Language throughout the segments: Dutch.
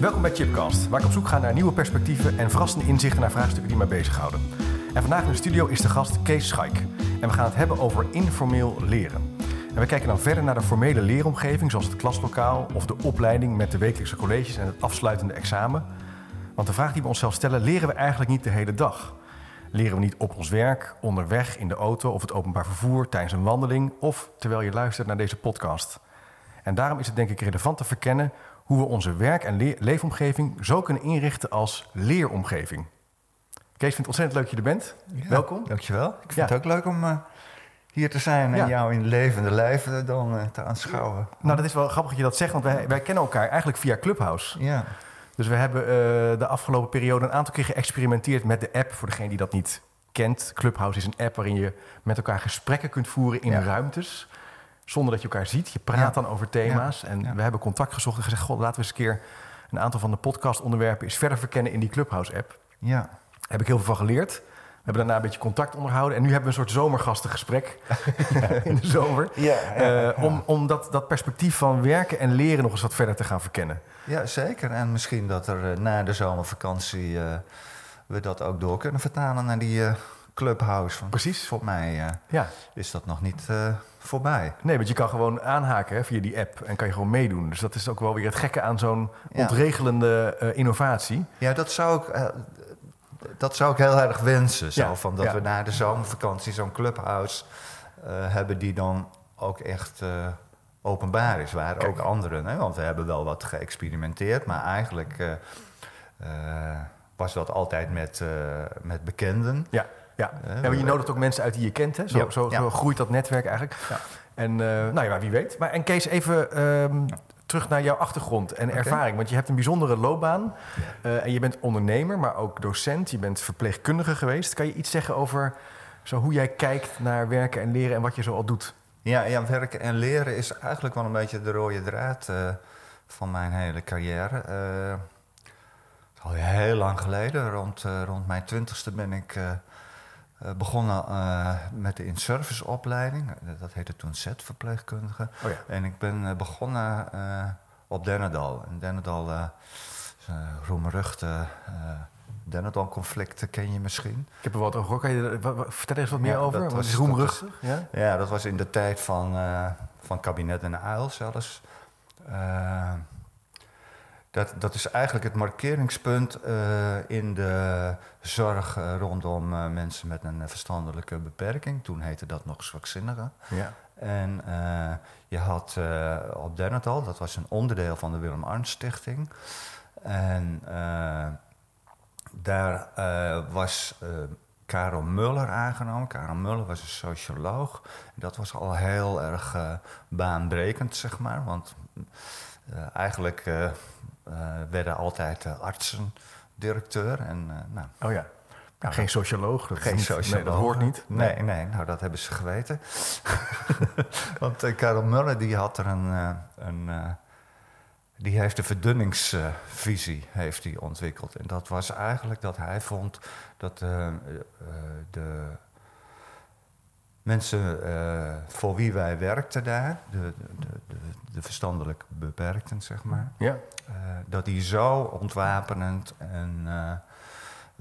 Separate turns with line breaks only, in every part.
Welkom bij Chipcast, waar ik op zoek ga naar nieuwe perspectieven en verrassende inzichten naar vraagstukken die mij bezighouden. En vandaag in de studio is de gast Kees Schaik. En we gaan het hebben over informeel leren. En we kijken dan verder naar de formele leeromgeving, zoals het klaslokaal of de opleiding met de wekelijkse colleges en het afsluitende examen. Want de vraag die we onszelf stellen, leren we eigenlijk niet de hele dag? Leren we niet op ons werk, onderweg, in de auto of het openbaar vervoer, tijdens een wandeling of terwijl je luistert naar deze podcast? En daarom is het denk ik relevant te verkennen hoe we onze werk- en le- leefomgeving zo kunnen inrichten als leeromgeving. Kees, vind het ontzettend leuk dat je er bent.
Ja,
Welkom.
Dankjewel. Ik vind
Ja.
het ook leuk om eh, hier te zijn en
Ja.
jou in levende lijven dan eh, te aanschouwen.
Nou, dat is wel grappig dat je dat zegt, want wij, wij kennen elkaar eigenlijk via Clubhouse.
Ja,
Dus we hebben eh, de afgelopen periode een aantal keer geëxperimenteerd met de app. Voor degene die dat niet kent, Clubhouse is een app waarin je met elkaar gesprekken kunt voeren in ruimtes. Zonder dat je elkaar ziet. Je praat
Ja.
dan over thema's. En
Ja.
we hebben contact gezocht en gezegd: God, laten we eens een keer een aantal van de podcastonderwerpen eens verder verkennen in die Clubhouse-app.
ja.
Daar heb ik heel veel van geleerd. We hebben daarna een beetje contact onderhouden. En nu hebben we een soort zomergastengesprek in de zomer.
Ja,
Eh, Om, om dat, dat perspectief van werken en leren nog eens wat verder te gaan verkennen.
ja, zeker. En misschien dat er eh, na de zomervakantie eh, we dat ook door kunnen vertalen naar die clubhouse.
Precies.
Voor mij
Ja.
is dat nog niet voorbij.
Nee, want je kan gewoon aanhaken hè, via die app en kan je gewoon meedoen. Dus dat is ook wel weer het gekke aan zo'n
Ja.
ontregelende eh, innovatie.
Ja, dat zou ik, eh, dat zou ik heel erg wensen. Zo,
Ja,
van dat
ja.
we na de zomervakantie zo'n clubhouse eh, hebben die dan ook echt openbaar is. Waar
Kijk.
ook anderen, hè? want we hebben wel wat geëxperimenteerd, maar eigenlijk was dat altijd met, met bekenden.
Ja, ja. Ja maar je nodigt ook mensen uit die je kent. Hè? Zo,
Ja,
zo, groeit dat netwerk eigenlijk. En eh, nou ja, wie weet. Maar, en Kees, even ehm, terug naar jouw achtergrond en ervaring. Want je hebt een bijzondere loopbaan. Eh, en je bent ondernemer, maar ook docent. Je bent verpleegkundige geweest. Kan je iets zeggen over zo, hoe jij kijkt naar werken en leren en wat je zo al doet?
Ja, ja, werken en leren is eigenlijk wel een beetje de rode draad eh, van mijn hele carrière. Al heel lang geleden, rond, rond mijn twintigste ben ik eh, begonnen eh, met de in-service opleiding. Dat heette toen Z-verpleegkundige.
Oh ja.
En ik ben eh, begonnen op Dennedal. En Dennedal een roemruchte uh, Dennedal-conflicten ken je misschien.
Ik heb er wat over. Kan je er- vertel er eens wat meer
Ja,
over?
dat was-
is roemruchtig? Ja?
Ja, dat was in de tijd van, van kabinet en uil zelfs. Dat, dat is eigenlijk het markeringspunt eh, in de zorg eh, rondom eh, mensen met een verstandelijke beperking. Toen heette dat nog zwakzinnigen.
Ja.
En je had eh, op Dennetal, dat was een onderdeel van de Willem Arndt Stichting. En daar was Karel Muller aangenomen. Karel Muller was een socioloog. Dat was al heel erg baanbrekend, zeg maar. Want eigenlijk eh, eh, werden altijd eh, artsen directeur. En, eh, nou,
Oh ja. Nou, geen socioloog. Dat
geen socioloog.
Nee, dat hoort niet.
Nee, nee, nou dat hebben ze geweten. Want eh, Karel Muller die had er een... eh, een eh, die heeft de verdunningsvisie heeft hij ontwikkeld. En dat was eigenlijk dat hij vond dat eh, eh, de mensen eh, voor wie wij werkten daar, de, de, de, de verstandelijk beperkten, zeg maar,
Ja.
eh, dat die zo ontwapenend en eh,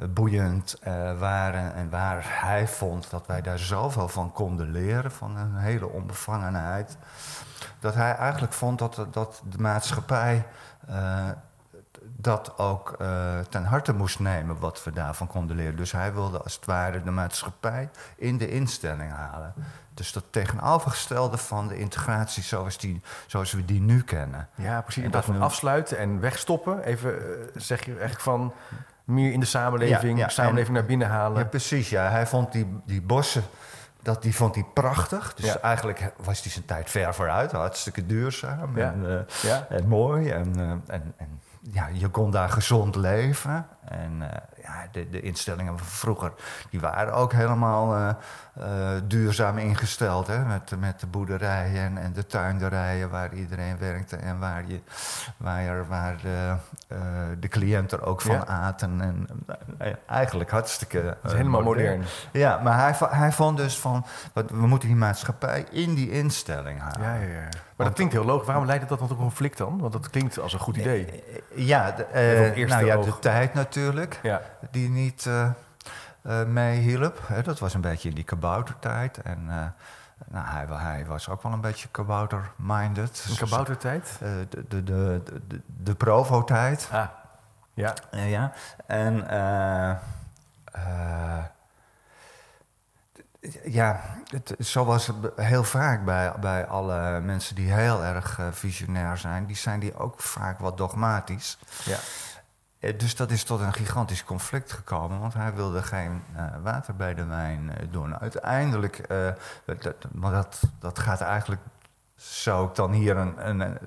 boeiend waren. En waar hij vond dat wij daar zoveel van konden leren, van een hele onbevangenheid. Dat hij eigenlijk vond dat, dat de maatschappij dat ook eh, ten harte moest nemen wat we daarvan konden leren. Dus hij wilde als het ware de maatschappij in de instelling halen. Dus dat tegenovergestelde van de integratie zoals, die, zoals we die nu kennen.
Ja, precies.
En dat
van
nu-
afsluiten en wegstoppen, even eh, zeg je eigenlijk van meer in de samenleving,
Ja, ja,
samenleving
en-
naar binnen halen.
Ja, precies. Ja. Hij vond die, die bossen dat, die vond hij prachtig. Dus
Ja.
eigenlijk was hij zijn tijd ver vooruit. Hartstikke duurzaam
Ja.
en, eh,
Ja.
en mooi. En, en, en ja, je kon daar gezond leven. En eh, ja, de, de instellingen van vroeger die waren ook helemaal eh, eh, duurzaam ingesteld. Hè? Met, met de boerderijen en, en de tuinderijen waar iedereen werkte. En waar, je, waar, waar de, de cliënt er ook van
Ja.
aten. En, eigenlijk hartstikke
is helemaal modern.
Ja, maar hij, hij vond dus van... we moeten die maatschappij in die instelling halen.
Ja, ja, ja. Maar dat klinkt heel logisch. Waarom leidt dat dan tot een conflict dan? Want dat klinkt als een goed idee.
Ja, de, nou ja, de tijd natuurlijk,
Ja.
die niet eh eh, meehielp. Hè, dat was een beetje in die kaboutertijd. En eh, nou, hij, hij was ook wel een beetje kabouter-minded.
Een kaboutertijd?
De, de, de, de, de Provo-tijd.
Ah. Ja.
Ja, en ja, het, zoals heel vaak bij, bij alle mensen die heel erg visionair zijn, die zijn die ook vaak wat dogmatisch.
Ja.
Eh, Dus dat is tot een gigantisch conflict gekomen, want hij wilde geen eh, water bij de wijn eh, doen. Uiteindelijk, dat- maar dat, dat gaat eigenlijk, zou ik dan hier een, een, een-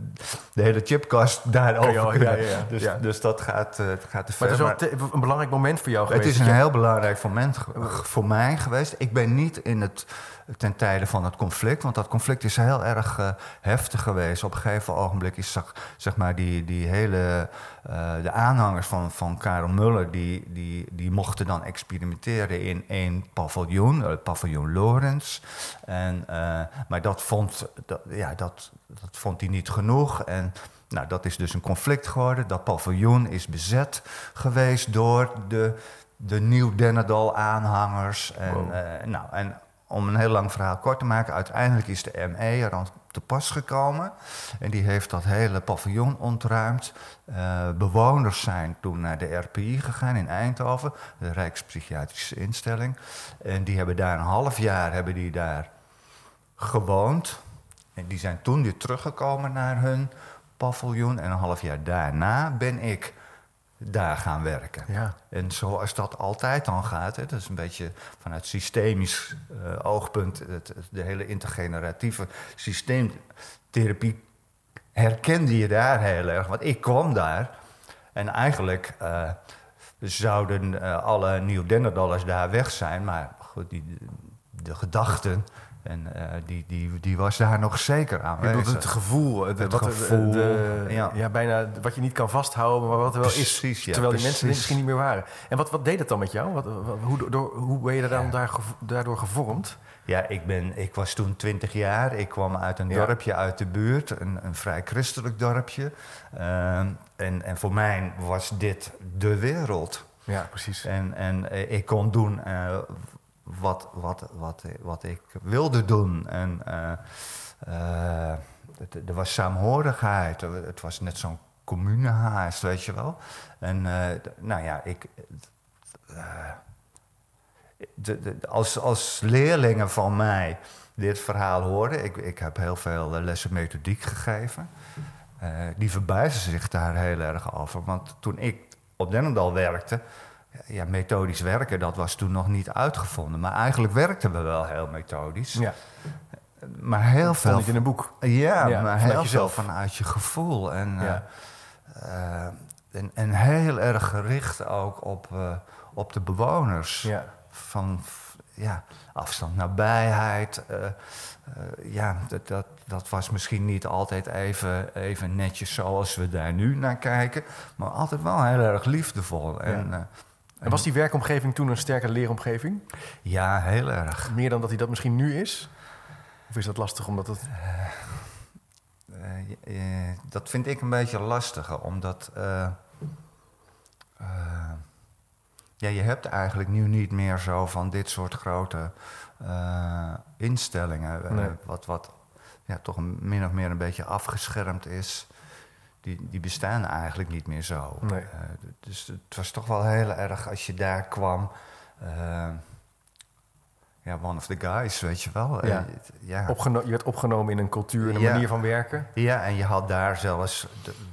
de hele chipkast
al-
daarover kunnen.
ja, ja, ja.
Dus,
Ja.
dus dat gaat, het gaat te ver.
Maar het is wel een belangrijk moment voor jou
het
geweest.
is een heel belangrijk moment voor mij geweest. Ik ben niet in het, ten tijde van het conflict, want dat conflict is heel erg eh, heftig geweest. Op een gegeven ogenblik is zeg, zeg maar die, die hele, eh, de aanhangers van, van Karel Muller, die, die, die mochten dan experimenteren in één paviljoen, het paviljoen Lorenz. En, maar dat vond, dat, ja, dat, dat vond hij niet genoeg. En nou, dat is dus een conflict geworden. Dat paviljoen is bezet geweest door de, de Nieuw-Dennedal-aanhangers. En,
Wow.
eh, nou, en om een heel lang verhaal kort te maken, uiteindelijk is de ME er aan te pas gekomen. En die heeft dat hele paviljoen ontruimd. Eh, bewoners zijn toen naar de RPI gegaan in Eindhoven, de Rijkspsychiatrische instelling. En die hebben daar een half jaar hebben die daar gewoond. En die zijn toen weer teruggekomen naar hun paviljoen. En een half jaar daarna ben ik daar gaan werken.
Ja.
En zoals dat altijd dan gaat, hè, dat is een beetje vanuit systemisch eh, oogpunt, het, de hele intergeneratieve systeemtherapie herkende je daar heel erg. Want ik kwam daar en eigenlijk eh, zouden eh, alle nieuw-dennerdallers daar weg zijn, maar goed, die, de gedachten. En eh, die, die, die was daar nog zeker
bedoelt het gevoel, het,
Het
wat, de-
gevoel,
de- ja.
ja.
bijna wat je niet kan vasthouden, maar wat er wel
Precies,
is.
ja,
terwijl die mensen misschien niet meer waren. En wat, wat deed het dan met jou? Wat, wat- hoe, door, hoe ben je er dan daar, daardoor gevormd?
Ja, ik, ben, ik was toen 20 jaar. Ik kwam uit een dorpje uit de buurt, een, een vrij christelijk dorpje. Ehm, en, en voor mij was dit de wereld.
Ja, precies.
En, en eh, ik kon doen eh, wat, wat, wat, wat ik wilde doen. En eh, eh, er was saamhorigheid. Het was net zo'n communehaast, weet je wel. En eh, nou ja, ik. als, als leerlingen van mij dit verhaal hoorden, ik, ik heb heel veel lessen methodiek gegeven, die verbaasden zich daar heel erg over. Want toen ik op Dennendal werkte, ja, methodisch werken, dat was toen nog niet uitgevonden. Maar eigenlijk werkten we wel heel methodisch.
Ja,
Maar heel
stond
veel.
niet in een boek.
Ja,
Ja,
maar heel veel vanuit je gevoel. En,
Ja.
eh, eh, en, en heel erg gericht ook op, eh, op de bewoners.
Ja.
Van ja, afstand, nabijheid. ja, dat, dat, dat was misschien niet altijd even, even netjes zoals we daar nu naar kijken. Maar altijd wel heel erg liefdevol. En,
En was die werkomgeving toen een sterke leeromgeving?
ja, heel erg.
Meer dan dat hij dat misschien nu is? Of is dat lastig omdat het...
Eh, je- eh, dat vind ik een beetje lastiger, omdat eh, eh, ja, je hebt eigenlijk nu niet meer zo van dit soort grote eh, instellingen, eh,
Nee.
wat, wat ja, toch een, min of meer een beetje afgeschermd is. Die, die bestaan eigenlijk niet meer zo.
Nee.
Eh, dus het was toch wel heel erg als je daar kwam. eh, ja, one of the guys, weet je wel.
Ja.
Eh, ja.
Opgeno- je werd opgenomen in een cultuur en een
Ja.
manier van werken?
Ja, en je had daar zelfs,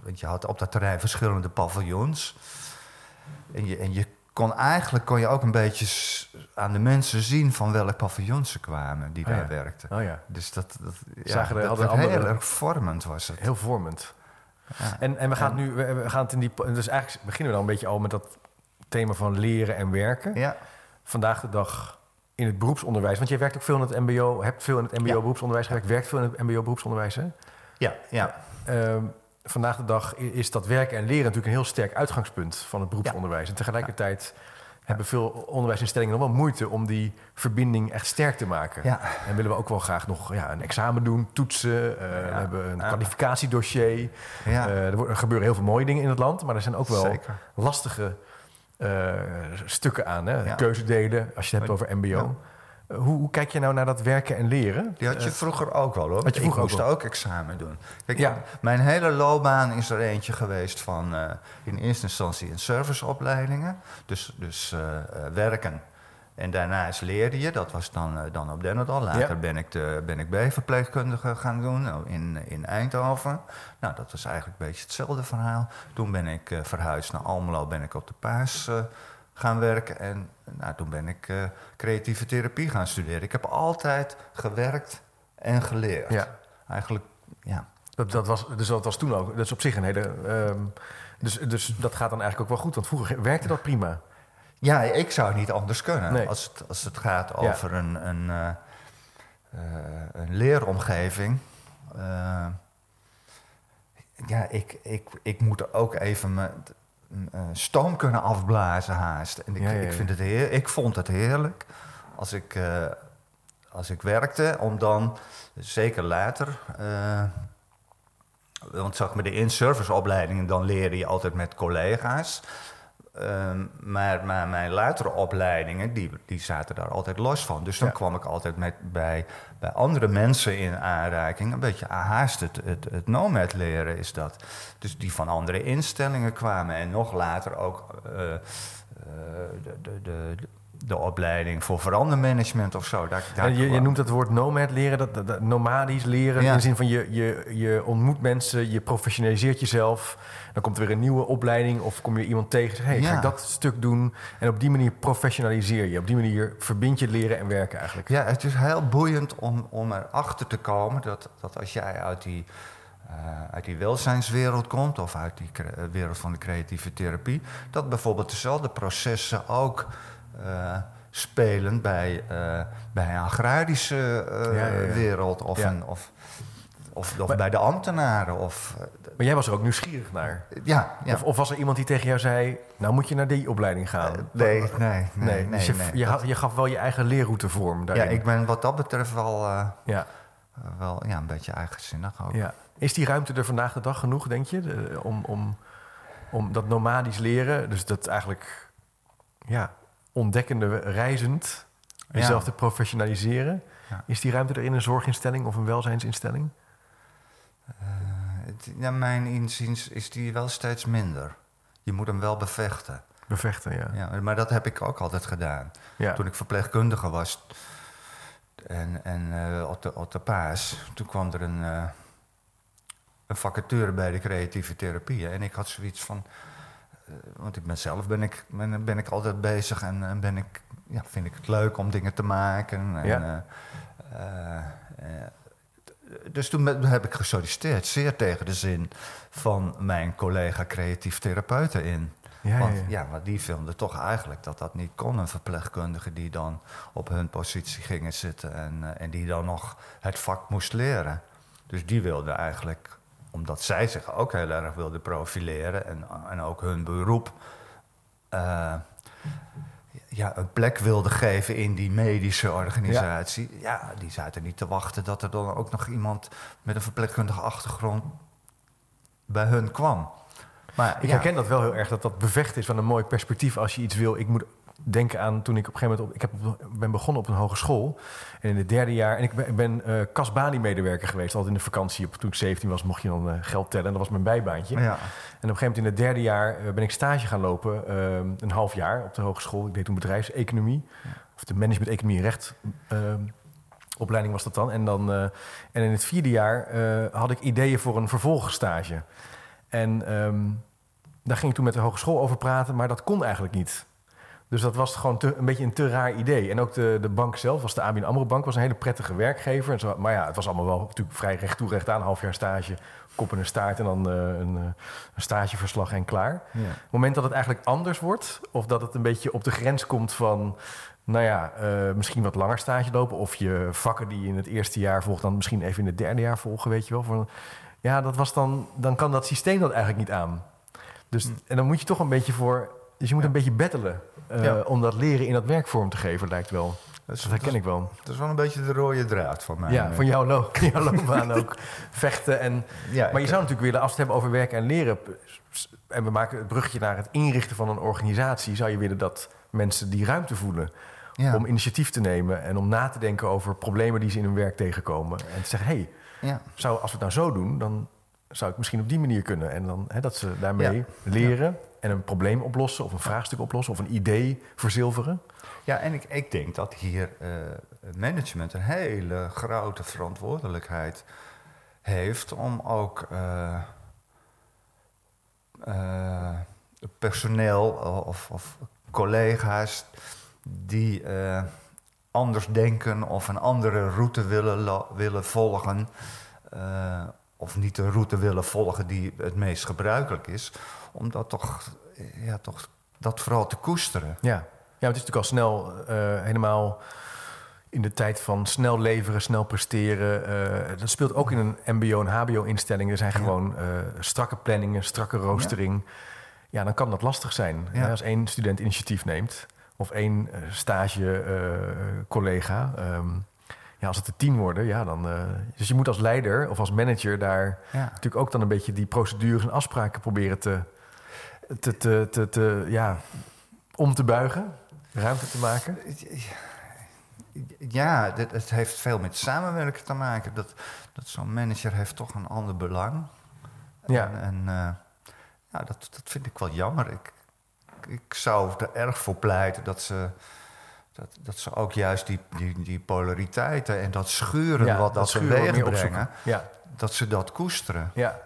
want je had op dat terrein verschillende paviljoens. En je, en je kon eigenlijk kon je ook een beetje aan de mensen zien van welk paviljoen ze kwamen die
Oh ja.
daar werkten.
Oh ja,
Dus dat, dat, ja,
Zagen
dat werd heel erg vormend was het.
heel vormend.
Ja.
En, en we gaan nu, we, we gaan het in die, dus eigenlijk beginnen we dan een beetje al met dat thema van leren en werken.
Ja,
Vandaag de dag in het beroepsonderwijs, want jij werkt ook veel in het MBO, hebt veel in het MBO
Ja.
beroepsonderwijs gewerkt, werkt veel in het MBO beroepsonderwijs. Hè?
ja, ja.
Ehm, vandaag de dag is dat werken en leren natuurlijk een heel sterk uitgangspunt van het beroepsonderwijs. En tegelijkertijd hebben veel onderwijsinstellingen nog wel moeite om die verbinding echt sterk te maken.
Ja.
En willen we ook wel graag nog ja, een examen doen, toetsen. eh, We hebben een kwalificatiedossier.
ja.
Eh, er, gebeuren heel veel mooie dingen in het land, maar er zijn ook wel
Zeker.
lastige eh, stukken aan. Hè? Keuzedelen, als je het hebt over MBO. Hoe, hoe kijk je nou naar dat werken en leren?
Die had je
Eh,
vroeger ook wel hoor.
Had je vroeger
ik moest
ook
ook examen doen. Kijk,
Ja.
Mijn hele loopbaan is er eentje geweest van eh, in eerste instantie in serviceopleidingen. Dus, dus eh, werken. En daarnaast leerde je, dat was dan, dan op Dennedal. Later
Ja.
ben ik, de, ben ik B-verpleegkundige gaan doen nou, in, in Eindhoven. Nou, dat was eigenlijk een beetje hetzelfde verhaal. Toen ben ik verhuisd naar Almelo, ben ik op de Paas gaan werken. En nou, toen ben ik eh, creatieve therapie gaan studeren. Ik heb altijd gewerkt en geleerd.
Ja.
Eigenlijk, ja.
Dat, dat was, dus dat was toen ook. Dat is op zich een hele. ehm, dus, dus dat gaat dan eigenlijk ook wel goed. Want vroeger werkte dat prima.
Ja, ik zou niet anders kunnen.
Nee.
Als, het, als het gaat
Ja.
over een, een, eh, eh, een leeromgeving. ja, ik, ik, ik moet er ook even mijn eh, stoom kunnen afblazen haast. En ik,
Ja, ja,
ik, vind het heer, ik vond het heerlijk als ik, eh, als ik werkte, om dan, zeker later... eh, want zeg maar, de in-service opleidingen, dan leer je altijd met collega's. Ehm, maar, maar mijn latere opleidingen, die, die zaten daar altijd los van. Dus dan
Ja.
kwam ik altijd met, bij, bij andere mensen in aanraking. Een beetje haast het, het, het nomad leren is dat. Dus die van andere instellingen kwamen. En nog later ook eh, eh, de, de, de, de opleiding voor verandermanagement of zo. Daar,
je, je noemt het woord nomad leren, dat, dat, dat nomadisch leren.
Ja.
In de zin van je, je, je ontmoet mensen, je professionaliseert jezelf. Dan komt er weer een nieuwe opleiding of kom je iemand tegen en zegt: hey, ga ik dat stuk doen. En op die manier professionaliseer je. Op die manier verbind je leren en werken eigenlijk.
Ja, het is heel boeiend om, om erachter te komen dat, dat als jij uit die, eh, uit die welzijnswereld komt of uit die wereld van de creatieve therapie, dat bijvoorbeeld dezelfde processen ook spelen bij, eh, bij een agrarische eh,
Ja, ja, ja.
wereld of,
Ja.
een, of, of, of
Maar-
bij de ambtenaren. Of, eh,
Maar jij was er ook nieuwsgierig naar.
ja, ja.
Of, of was er iemand die tegen jou zei: Nou moet je naar die opleiding gaan?
Eh, nee, nee, nee,
Nee, dus je,
nee.
je,
Dat-
ha- je gaf wel je eigen leerroute vorm
ja,
daarin.
ik ben wat dat betreft wel, eh,
ja,
wel ja, een beetje eigenzinnig ook.
ja. Is die ruimte er vandaag de dag genoeg, denk je? De- om, om, om dat nomadisch leren, dus dat eigenlijk ja, ontdekkende reizend, jezelf te professionaliseren. Is die ruimte er in een zorginstelling of een welzijnsinstelling?
Het- ja, mijn inziens is die wel steeds minder. Je moet hem wel bevechten.
Bevechten, ja.
Ja, maar dat heb ik ook altijd gedaan.
ja.
Toen ik verpleegkundige was en, en eh, op, de, op de paas, toen kwam er een, eh, een vacature bij de creatieve therapie. En ik had zoiets van, want ik ben zelf ben ik, ben, ben ik altijd bezig en, en ben ik, ja, vind ik het leuk om dingen te maken. En,
Ja.
eh, eh, eh, dus toen heb ik gesolliciteerd, zeer tegen de zin van mijn collega creatief therapeuten in.
Ja,
Want
ja, ja.
ja, maar die vonden toch eigenlijk dat dat niet kon. Een verpleegkundige die dan op hun positie gingen zitten en, eh, en die dan nog het vak moest leren. Dus die wilden eigenlijk, omdat zij zich ook heel erg wilden profileren en, en ook hun beroep eh, ja, een plek wilden geven in die medische organisatie. Ja. die zaten niet te wachten dat er dan ook nog iemand met een verpleegkundige achtergrond bij hun kwam. Maar
Ik
ja,
herken dat wel heel erg, dat dat bevecht is van een mooi perspectief als je iets wil. Ik moet denken aan toen ik op een gegeven moment... Op, ik heb op- ben begonnen op een hogeschool. En in het derde jaar... En ik ben, eh Kasbani-medewerker geweest. Altijd in de vakantie. Op, toen ik 17 was, mocht je dan eh, geld tellen. En dat was mijn bijbaantje.
Ja.
En op een gegeven moment in het derde jaar eh, ben ik stage gaan lopen. eh, een half jaar op de hogeschool. Ik deed toen bedrijfseconomie. Of de management economie en recht. eh, opleiding was dat dan. En, dan en in het vierde jaar had ik ideeën voor een vervolgstage. En ehm, daar ging ik toen met de hogeschool over praten, maar dat kon eigenlijk niet. Dus dat was gewoon te, een beetje een te raar idee. En ook de, de bank zelf, was de ABN AMRO Bank, was een hele prettige werkwerkgever. En zo, maar ja, het was allemaal wel natuurlijk vrij recht toe, recht aan. Een half jaar stage, kop en een staart en dan uh, een, uh, een stageverslag en klaar. Ja. Op het moment dat het eigenlijk anders wordt, of dat het een beetje op de grens komt van... Nou ja, uh, misschien wat langer stage lopen. Of je vakken die je in het eerste jaar volgt, dan misschien even in het derde jaar volgen, weet je wel. Voor, ja, dat was dan, dan kan dat systeem dat eigenlijk niet aan. Dus, hm. En dan moet je toch een beetje voor. Dus je moet ja. een beetje bettelen uh, ja. om dat leren in dat werkvorm te geven, lijkt wel. Dat, dat herken ik wel.
Dat is wel een beetje de rode draad van mij.
Ja, van jouw, lo jouw loopbaan ook. Vechten. En, ja, maar je zou natuurlijk willen, als we het hebben over werken en leren... en we maken het bruggetje naar het inrichten van een organisatie... zou je willen dat mensen die ruimte voelen... Ja. om initiatief te nemen en om na te denken over problemen die ze in hun werk tegenkomen. En te zeggen, hé, hey, ja. zou, als we het nou zo doen, dan zou ik misschien op die manier kunnen. En dan hè, dat ze daarmee ja. leren en een probleem oplossen of een vraagstuk oplossen of een idee verzilveren.
Ja, en ik, ik denk dat hier uh, management een hele grote verantwoordelijkheid heeft om ook uh, uh, personeel of, of, collega's die anders denken of een andere route willen, willen volgen, of niet de route willen volgen die het meest gebruikelijk is, om dat toch, ja, toch dat vooral te koesteren.
Ja. Ja, het is natuurlijk al snel uh, helemaal in de tijd van snel leveren, snel presteren. Uh, dat speelt ook in een MBO- en HBO-instelling. Er zijn gewoon uh, strakke planningen, strakke roostering. Ja. ja. dan kan dat lastig zijn. Ja. Als één student initiatief neemt of één stage-collega. Um, ja, als het er tien worden, ja, dan. dus je moet als leider of als manager daar natuurlijk ook dan een beetje die procedures en afspraken proberen te, te, te, te, te ja, om te buigen ruimte te maken?
Ja, dit, het heeft veel met samenwerken te maken. Dat, dat zo'n manager heeft toch een ander belang. Ja. En, en uh, ja, dat, dat vind ik wel jammer. Ik, ik zou er erg voor pleiten dat ze, dat, dat ze ook juist die, die, die polariteiten en dat schuren ja, wat dat, dat teweeg brengen, ja. dat ze dat koesteren.
Ja,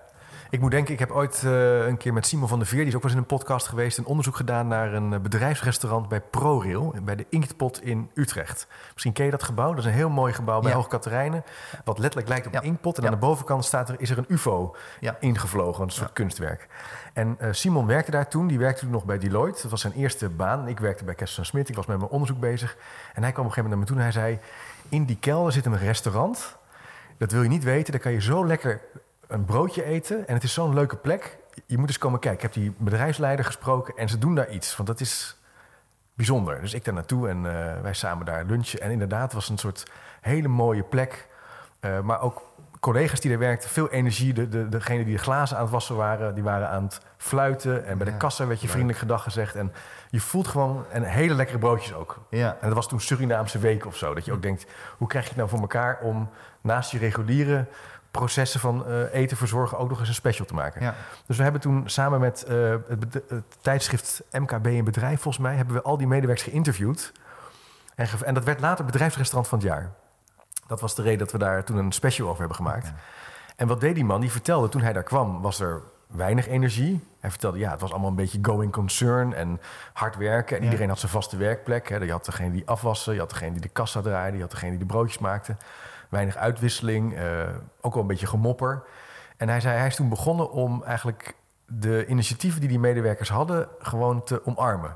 ik moet denken, ik heb ooit uh, een keer met Simon van der Veer, die is ook wel eens in een podcast geweest, een onderzoek gedaan naar een eh, bedrijfsrestaurant bij ProRail, bij de Inktpot in Utrecht. Misschien ken je dat gebouw. Dat is een heel mooi gebouw bij ja. Hoog Katerijnen, wat letterlijk lijkt op ja. een Inktpot. En ja. aan de bovenkant staat er, is er een UFO ingevlogen, een soort kunstwerk. En uh, Simon werkte daar toen, die werkte toen nog bij Deloitte. Dat was zijn eerste baan. Ik werkte bij Kessel Smit, ik was met mijn onderzoek bezig. En hij kwam op een gegeven moment naar me toe en hij zei, in die kelder zit een restaurant. Dat wil je niet weten, daar kan je zo lekker een broodje eten. En het is zo'n leuke plek. Je moet eens komen kijken. Ik heb die bedrijfsleider gesproken en ze doen daar iets. Want dat is bijzonder. Dus ik daar naartoe en uh, wij samen daar lunchen. En inderdaad, was een soort hele mooie plek. Uh, maar ook collega's die er werkten, veel energie. De, de, degene die de glazen aan het wassen waren, die waren aan het fluiten. En bij de kassa werd je vriendelijk gedag gezegd. En je voelt gewoon, en hele lekkere broodjes ook. Ja. En dat was toen Surinaamse week of zo. Dat je ook denkt, hoe krijg je het nou voor elkaar om naast je reguliere processen van uh, eten verzorgen ook nog eens een special te maken. Ja. Dus we hebben toen samen met uh, het, het, tijdschrift MKB in Bedrijf, volgens mij, hebben we al die medewerkers geïnterviewd. En, ge en dat werd later bedrijfsrestaurant van het jaar. Dat was de reden dat we daar toen een special over hebben gemaakt. En wat deed die man? Die vertelde toen hij daar kwam, was er weinig energie. Hij vertelde, ja, het was allemaal een beetje going concern en hard werken. En ja. iedereen had zijn vaste werkplek. Hè. Je had degene die afwassen, je had degene die de kassa draaide, je had degene die de broodjes maakte weinig uitwisseling, uh, ook wel een beetje gemopper. En hij zei, hij is toen begonnen om eigenlijk de initiatieven die die medewerkers hadden, gewoon te omarmen.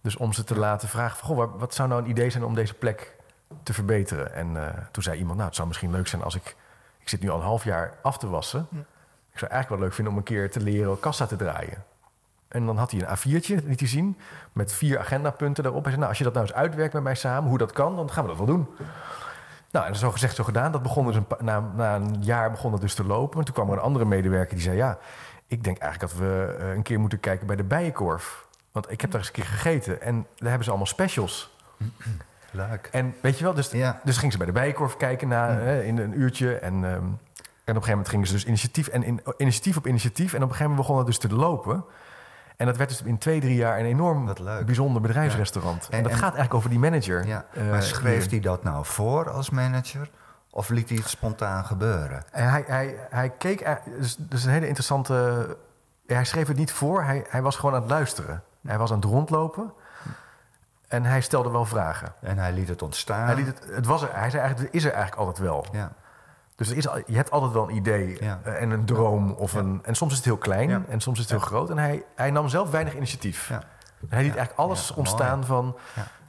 Dus om ze te laten vragen, van, goh, wat zou nou een idee zijn om deze plek te verbeteren? En uh, toen zei iemand, nou, het zou misschien leuk zijn als ik... Ik zit nu al een half jaar af te wassen. Ja. Ik zou eigenlijk wel leuk vinden om een keer te leren kassa te draaien. En dan had hij een A4'tje, liet hij zien, met vier agendapunten daarop. Hij zei, nou, als je dat nou eens uitwerkt met mij samen, hoe dat kan, dan gaan we dat wel doen. Nou, en zo gezegd, zo gedaan. Dat begon dus een, na, na een jaar begon dat dus te lopen. En toen kwam er een andere medewerker die zei... ja, ik denk eigenlijk dat we uh, een keer moeten kijken bij de Bijenkorf. Want ik heb daar eens een keer gegeten en daar hebben ze allemaal specials.
Leuk.
En weet je wel, dus, ja. dus ging ze bij de Bijenkorf kijken na, ja. hè, in een uurtje. En, um, en op een gegeven moment gingen ze dus initiatief, en in, initiatief op initiatief. En op een gegeven moment begon het dus te lopen... En dat werd dus in twee, drie jaar een enorm bijzonder bedrijfsrestaurant. En, en, dat en, gaat eigenlijk over die manager.
Ja. Uh, maar schreef hij dat nou voor als manager? Of liet hij het spontaan gebeuren?
En hij, hij, hij keek... Dus, dus een hele interessante... Hij schreef het niet voor, hij, hij was gewoon aan het luisteren. Hij was aan het rondlopen. En hij stelde wel vragen.
En hij liet het ontstaan.
Hij, liet het, het was er, hij zei eigenlijk, het is er eigenlijk altijd wel.
Ja.
Dus er is, al- je hebt altijd wel een idee
Ja.
eh, en een droom. Of een, en soms is het heel klein
Ja.
en soms is het heel groot. En hij, hij nam zelf weinig initiatief. Hij liet eigenlijk alles ontstaan van...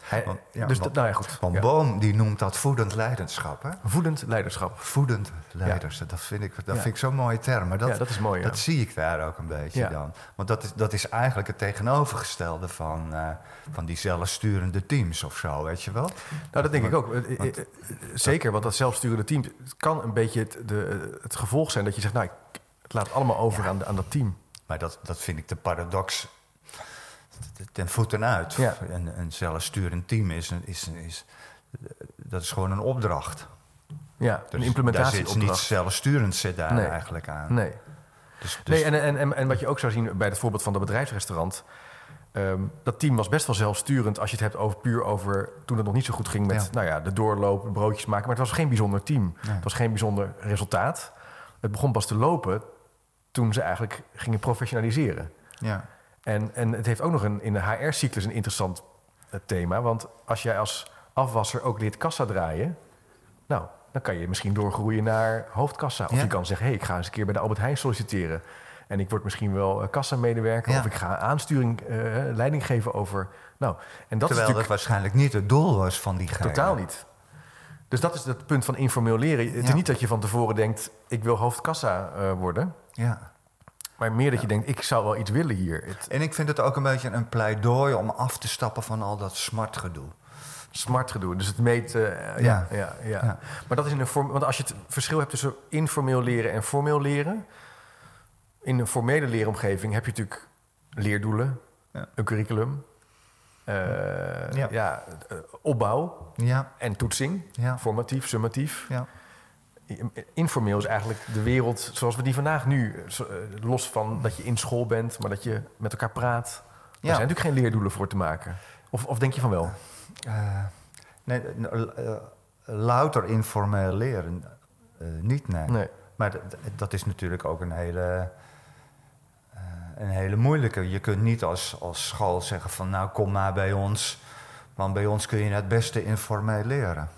Ja.
Hij,
Want- ja,
dus
want-
nou ja, goed. Ja.
Boom die noemt dat voedend leiderschap. Hè?
Voedend leiderschap.
Voedend leiders, dat vind ik, dat vind ik zo'n mooie term. Maar dat,
dat is mooi. Ja.
dat zie ik daar ook een beetje dan. Want dat is, dat is eigenlijk het tegenovergestelde van, eh, van die zelfsturende teams of zo, weet je wel?
Nou, dat denk ik ook. Eh, eh,
want-
Zeker, want dat zelfsturende team... kan een beetje het, de, het gevolg zijn dat je zegt... nou, ik het laat allemaal over aan, aan dat team.
Maar dat, dat vind ik de paradox ten voeten uit.
Ja.
Een, een zelfsturend team is, is, is, dat is gewoon een opdracht.
Ja,
Dus
een
Daar zit niets zelfsturend zit daar
Nee.
eigenlijk aan.
Nee.
Dus, dus
Nee, en, en, en, en wat je ook zou zien bij het voorbeeld van dat bedrijfsrestaurant. ehm, dat team was best wel zelfsturend als je het hebt over puur over toen het nog niet zo goed ging met
Ja.
nou ja, de doorloop, broodjes maken. Maar het was geen bijzonder team.
Nee.
Het was geen bijzonder resultaat. Het begon pas te lopen toen ze eigenlijk gingen professionaliseren.
ja.
En, en het heeft ook nog een, in de HR-cyclus een interessant eh, thema. Want als jij als afwasser ook leert kassa draaien... nou, dan kan je misschien doorgroeien naar hoofdkassa. Of
Ja.
je kan zeggen, hé, ik ga eens een keer bij de Albert Heijn solliciteren. En ik word misschien wel eh, kassamedewerker...
Ja.
of ik ga aansturing, eh, leiding geven over... Nou, en dat is
Terwijl dat
natuurlijk
waarschijnlijk niet het doel was van die
totaal niet. Dus dat is het punt van informeel leren. Het is niet dat je van tevoren denkt, ik wil hoofdkassa worden...
Ja.
Maar meer dat je denkt, ik zou wel iets willen hier. Het,
En ik vind het ook een beetje een pleidooi om af te stappen van al dat smart gedoe.
smart gedoe. Dus het meet. eh, ja.
Ja.
Ja, ja,
Ja.
Maar dat is in een vorm. Want als je het verschil hebt tussen informeel leren en formeel leren. In een formele leeromgeving heb je natuurlijk leerdoelen,
Ja.
een curriculum, eh,
Ja.
eh, opbouw
Ja,
en toetsing,
ja,
formatief, summatief.
ja.
Informeel is eigenlijk de wereld zoals we die vandaag nu, eh, eh, los van dat je in school bent, maar dat je met elkaar praat. Er zijn natuurlijk geen leerdoelen voor te maken. Of, of denk je van wel?
Eh, nee, louter informeel leren niet, nee.
Nee.
Maar dat, is natuurlijk ook een hele, een hele moeilijke. Je kunt niet als, als school zeggen van nou kom maar bij ons, want bij ons kun je het beste informeel leren.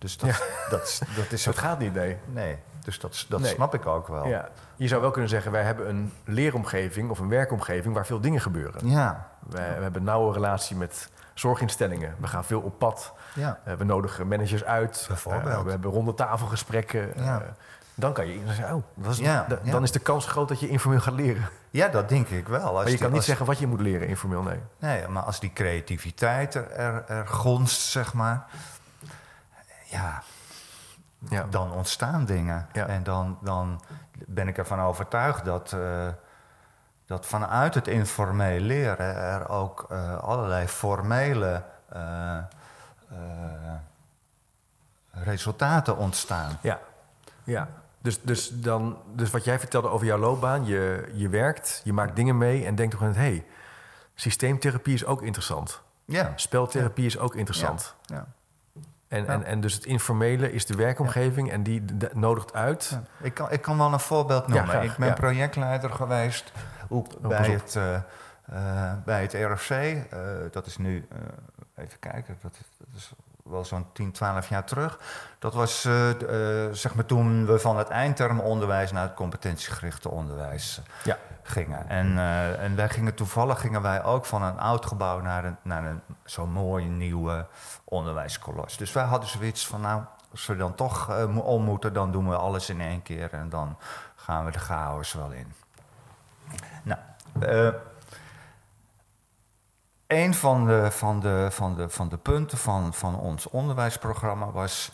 Dus dat,
Ja.
dat, is- dat is
Dat gaat niet, nee.
nee, dus dat, dat
Nee.
snap ik ook wel.
Ja. Je zou wel kunnen zeggen, wij hebben een leeromgeving of een werkomgeving waar veel dingen gebeuren.
ja,
We, we hebben een nauwe relatie met zorginstellingen. We gaan veel op pad.
ja.
Eh, we nodigen managers uit.
Bijvoorbeeld.
Eh, we hebben ronde tafelgesprekken.
Ja.
Eh, dan kan je zeggen, oh, dat is,
Ja,
da-
ja.
dan is de kans groot dat je informeel gaat leren.
ja, dat denk ik wel. Als
maar je
die-
kan niet
als-
zeggen wat je moet leren informeel, nee.
Nee, maar als die creativiteit er, er, er gonst, zeg maar. Ja,
Ja.
dan ontstaan dingen.
Ja.
En dan, dan ben ik ervan overtuigd dat, eh, dat vanuit het informeel leren er ook eh, allerlei formele eh, resultaten ontstaan.
Ja, ja. Dus, dus, dan, dus wat jij vertelde over jouw loopbaan, je, je werkt, je maakt dingen mee en denkt toch aan, hé, hey, systeemtherapie is ook interessant.
Ja.
Speltherapie is ook interessant.
ja.
En,
Ja.
en, en dus het informele is de werkomgeving en die nodigt uit.
Ja, Ik, kan, ik kan wel een voorbeeld noemen. ik ben projectleider geweest bij, het, eh, eh, bij het RFC. Eh, dat is nu, even kijken, dat is, dat is wel zo'n 10, 12 jaar terug. Dat was zeg maar toen we van het eindtermonderwijs naar het competentiegerichte onderwijs
Ja.
Gingen. En, eh, en gingen toevallig gingen wij ook van een oud gebouw naar een, naar een zo'n mooi nieuwe onderwijskolos. Dus wij hadden zoiets van, nou, als we dan toch mo- om moeten, dan doen we alles in één keer en dan gaan we de chaos wel in. Nou, eh, een van de, van de, van de, van de punten van, van ons onderwijsprogramma was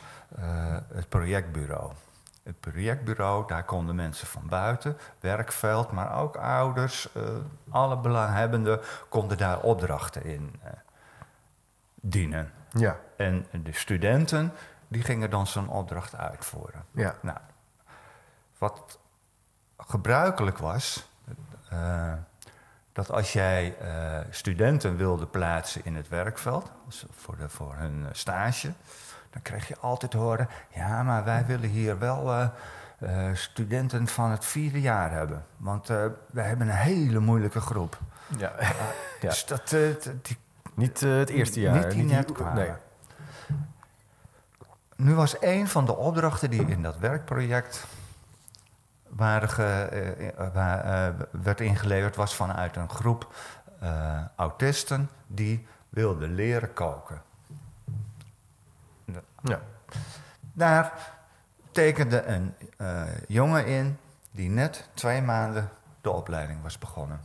het projectbureau. Het projectbureau, daar konden mensen van buiten, werkveld, maar ook ouders, eh, alle belanghebbenden, konden daar opdrachten in eh, dienen.
Ja,
En de studenten, die gingen dan zo'n opdracht uitvoeren.
ja,
Nou, wat gebruikelijk was, eh, dat als jij studenten wilde plaatsen in het werkveld, voor, de, voor hun stage, dan kreeg je altijd horen, ja, maar wij willen hier wel eh, eh, studenten van het vierde jaar hebben, want eh, wij hebben een hele moeilijke groep.
ja. Ja.
Dus dat, die,
Niet het eerste jaar.
Niet die net kwamen.
Nee.
Nu was een van de opdrachten die in dat werkproject waren ge, werd ingeleverd, was vanuit een groep autisten die wilden leren koken.
Ja.
Daar tekende een eh, jongen in die net twee maanden de opleiding was begonnen.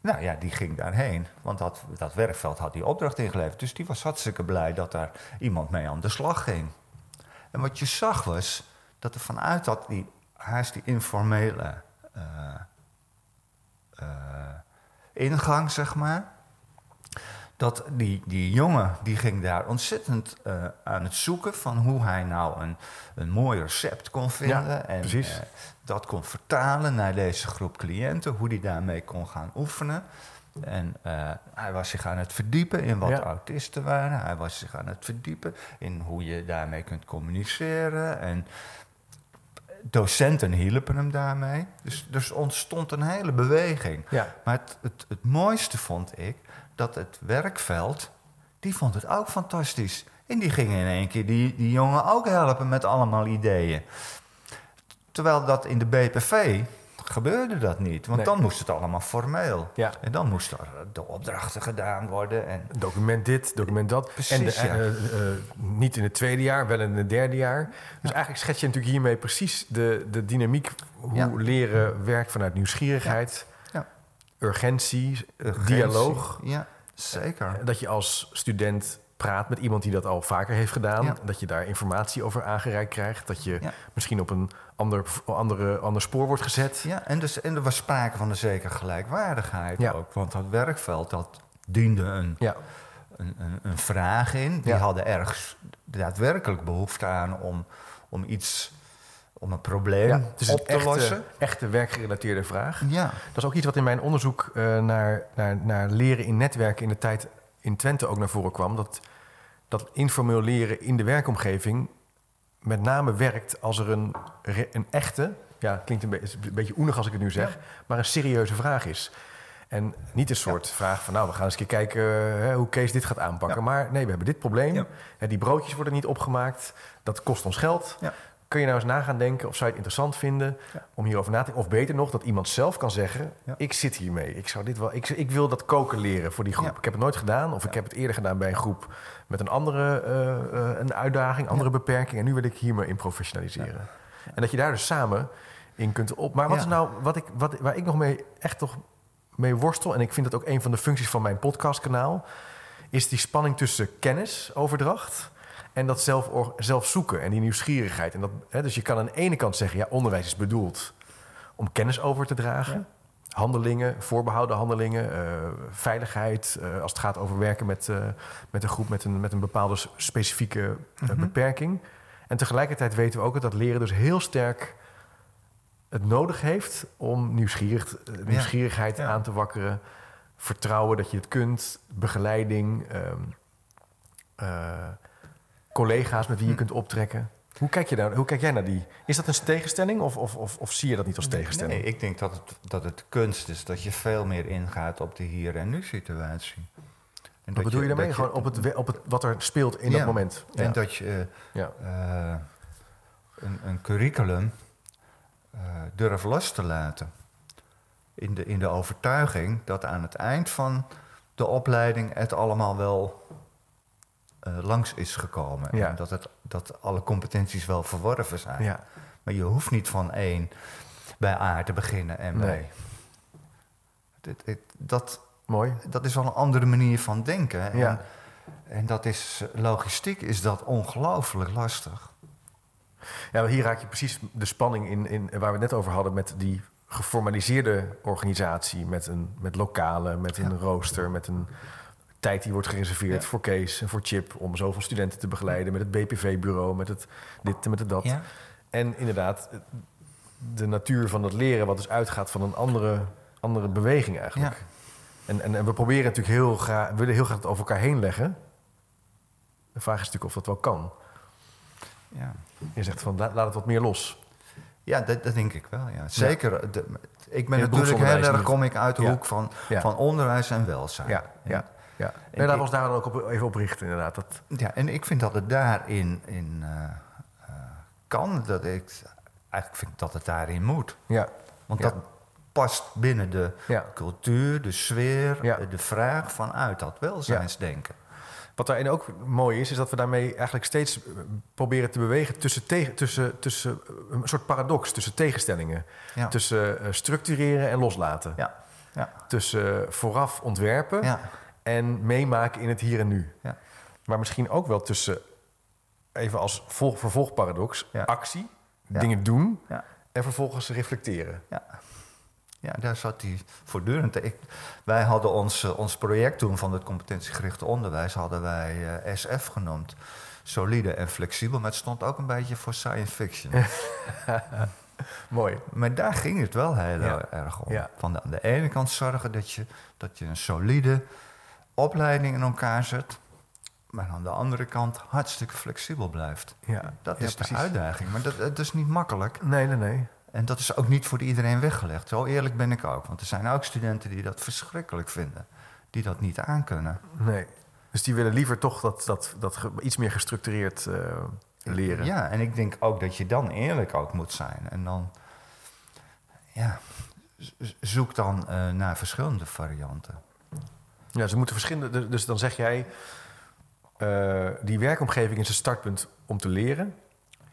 Nou ja, die ging daarheen, want dat, dat werkveld had die opdracht ingeleverd. Dus die was hartstikke blij dat daar iemand mee aan de slag ging. En wat je zag was dat er vanuit dat die, haast die informele eh, eh, ingang, zeg maar, dat die, die jongen die ging daar ontzettend eh, aan het zoeken van hoe hij nou een, een mooi recept kon vinden.
Ja,
en eh, dat kon vertalen naar deze groep cliënten, hoe die daarmee kon gaan oefenen. En eh, hij was zich aan het verdiepen in wat
Ja.
autisten waren. Hij was zich aan het verdiepen in hoe je daarmee kunt communiceren. En docenten hielpen hem daarmee. Dus er ontstond een hele beweging.
Ja.
Maar het, het, het mooiste vond ik dat het werkveld, die vond het ook fantastisch. En die ging in één keer die, die jongen ook helpen met allemaal ideeën. Terwijl dat in de BPV gebeurde dat niet. Want
Nee.
dan moest het allemaal formeel.
Ja.
En dan moesten er de opdrachten gedaan worden. En
Document dit, document dat.
Precies,
en de,
ja.
eh, eh, niet in het tweede jaar, wel in het derde jaar. Dus eigenlijk schets je natuurlijk hiermee precies de, de dynamiek... hoe leren werkt vanuit nieuwsgierigheid. Urgentie,
urgentie.
dialoog.
Ja, zeker.
Dat je als student praat met iemand die dat al vaker heeft gedaan.
Ja.
Dat je daar informatie over aangereikt krijgt. Dat je
Ja.
misschien op een ander, andere, ander spoor wordt gezet.
Ja, en, dus, en er was sprake van een zekere gelijkwaardigheid
Ja.
ook. Want dat werkveld, dat diende een, een, een, een vraag in. Die hadden ergens daadwerkelijk behoefte aan om, om iets, om een probleem
ja. het is
op
een
te
echte,
lossen.
echte werkgerelateerde vraag.
Ja,
Dat is ook iets wat in mijn onderzoek eh, naar, naar, naar leren in netwerken in de tijd in Twente ook naar voren kwam. Dat, dat informeel leren in de werkomgeving met name werkt als er een, een echte, ja, klinkt een, be- is een beetje oenig als ik het nu zeg, maar een serieuze vraag is. En niet een soort vraag van, nou, we gaan eens een keer kijken hè, hoe Kees dit gaat aanpakken.
Ja.
Maar nee, we hebben dit probleem.
Ja.
Hè, die broodjes worden niet opgemaakt. Dat kost ons geld. Kun je nou eens na gaan denken of zou je het interessant vinden
Ja.
om hierover na te denken? Of beter nog, dat iemand zelf kan zeggen:
Ja.
Ik zit hiermee. Ik, zou dit wel, ik, ik wil dat koken leren voor die groep.
Ja.
Ik heb het nooit gedaan, of ik heb het eerder gedaan bij een groep met een andere eh, eh, een uitdaging, andere beperking. En nu wil ik hier me in professionaliseren. En dat je daar dus samen in kunt op. Maar wat is nou wat ik, wat, waar ik nog mee echt toch mee worstel, en ik vind dat ook een van de functies van mijn podcastkanaal, is die spanning tussen kennisoverdracht en dat zelf, zelf zoeken en die nieuwsgierigheid. En dat, hè, dus je kan aan de ene kant zeggen, ja, onderwijs is bedoeld om kennis over te dragen. Handelingen, voorbehouden handelingen, eh, veiligheid. eh, als het gaat over werken met, eh, met een groep met een, met een bepaalde specifieke
Mhm.
beperking. En tegelijkertijd weten we ook dat leren dus heel sterk het nodig heeft om nieuwsgierig, nieuwsgierigheid
Ja.
aan te wakkeren. Vertrouwen dat je het kunt, begeleiding, ehm, eh, collega's met wie je
Hm.
kunt optrekken. Hoe kijk, je daar, hoe kijk jij naar die? Is dat een tegenstelling of, of, of, of zie je dat niet als tegenstelling?
Nee, ik denk dat het, dat het kunst is dat je veel meer ingaat op de hier en nu situatie. En
Wat bedoel je daarmee? Gewoon op het, op het, wat er speelt in
Ja,
dat moment.
En
Ja.
dat je
Ja.
eh, een, een curriculum eh durft los te laten. In de, in de overtuiging dat aan het eind van de opleiding het allemaal wel langs is gekomen.
Ja.
En dat, het, dat alle competenties wel verworven zijn.
ja.
Maar je hoeft niet van één bij A te beginnen en.
Nee.
Dit- dat,
Mooi.
dat is wel een andere manier van denken. En,
Ja.
en dat is, logistiek is dat ongelooflijk lastig.
Ja, hier raak je precies de spanning in, in waar we het net over hadden met die geformaliseerde organisatie. Met, een, met lokalen, met een
Ja.
rooster, met een tijd die wordt gereserveerd
Ja.
voor Kees en voor Chip om zoveel studenten te begeleiden. Met het BPV-bureau, met het dit en met het dat. En inderdaad, de natuur van het leren, wat dus uitgaat van een andere, andere beweging eigenlijk.
Ja.
En, en, en we proberen natuurlijk heel graag, we willen heel graag het over elkaar heen leggen. De vraag is natuurlijk of dat wel kan.
Ja.
Je zegt van laat, laat het wat meer los.
Ja, dat, dat denk ik wel. Ja. Zeker. de- ik ben natuurlijk heel erg, kom ik uit de
Ja.
hoek van,
Ja.
van onderwijs en welzijn.
Ja, ja.
En
Nee, we ons daar ook op, even op richten, inderdaad. Dat,
Ja, en ik vind dat het daarin in, eh, eh, kan. Dat ik eigenlijk vind dat het daarin moet.
ja,
Want
Ja.
dat past binnen de
ja.
cultuur, de sfeer,
Ja.
de vraag vanuit dat welzijnsdenken.
Wat daarin ook mooi is, is dat we daarmee eigenlijk steeds eh, proberen te bewegen tussen, tegen, tussen, tussen eh, een soort paradox, tussen tegenstellingen. Tussen eh, structureren en loslaten.
Ja. Ja.
Tussen eh, vooraf ontwerpen
Ja.
En meemaken in het hier en nu.
Ja.
Maar misschien ook wel tussen, even als volg, vervolgparadox,
Ja.
actie,
Ja.
dingen doen
Ja.
en vervolgens reflecteren.
Ja, daar zat hij voortdurend. Ik, wij hadden ons, eh, ons project toen van het competentiegerichte onderwijs hadden wij eh, SF genoemd. Solide en flexibel, maar het stond ook een beetje voor science fiction.
Mooi.
maar daar ging het wel heel
Ja.
erg om.
Ja.
Van de, aan de ene kant zorgen dat je, dat je een solide opleiding in elkaar zet. Maar aan de andere kant hartstikke flexibel blijft.
Ja,
Dat
ja,
is
precies.
de uitdaging. Maar dat, dat is niet makkelijk.
Nee, nee, nee.
En dat is ook niet voor iedereen weggelegd. Zo eerlijk ben ik ook. Want er zijn ook studenten die dat verschrikkelijk vinden. Die dat niet aankunnen.
nee. Dus die willen liever toch dat, dat, dat iets meer gestructureerd eh, leren.
Ja, en ik denk ook dat je dan eerlijk ook moet zijn. En dan, ja, zoek dan eh, naar verschillende varianten.
Ja, ze moeten verschillende. dus- dan zeg jij. eh, die werkomgeving is een startpunt om te leren.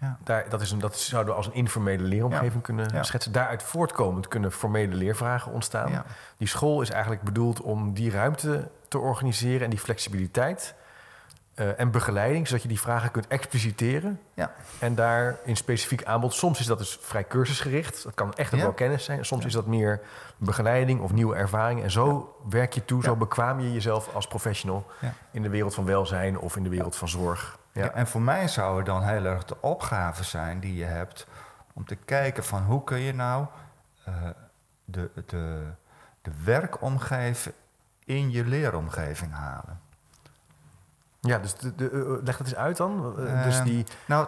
Ja.
Daar, dat, is een, dat zouden we als een informele leeromgeving kunnen
Ja.
schetsen. Daaruit voortkomend kunnen formele leervragen ontstaan. Die school is eigenlijk bedoeld om die ruimte te organiseren en die flexibiliteit eh, en begeleiding, zodat je die vragen kunt expliciteren.
Ja.
En daar in specifiek aanbod. Soms is dat dus vrij cursusgericht. Dat kan echt ook
Ja.
wel kennis zijn. Soms is dat meer begeleiding of nieuwe ervaringen. En zo werk je toe, zo bekwaam je jezelf als professional in de wereld van welzijn of in de wereld van zorg. Ja.
Ja, en voor mij zou het dan heel erg de opgave zijn die je hebt om te kijken van hoe kun je nou eh, de, de, de werkomgeving in je leeromgeving halen.
Ja, dus de, de, eh, leg dat eens uit dan. Eh,
Ehm,
dus die,
Nou,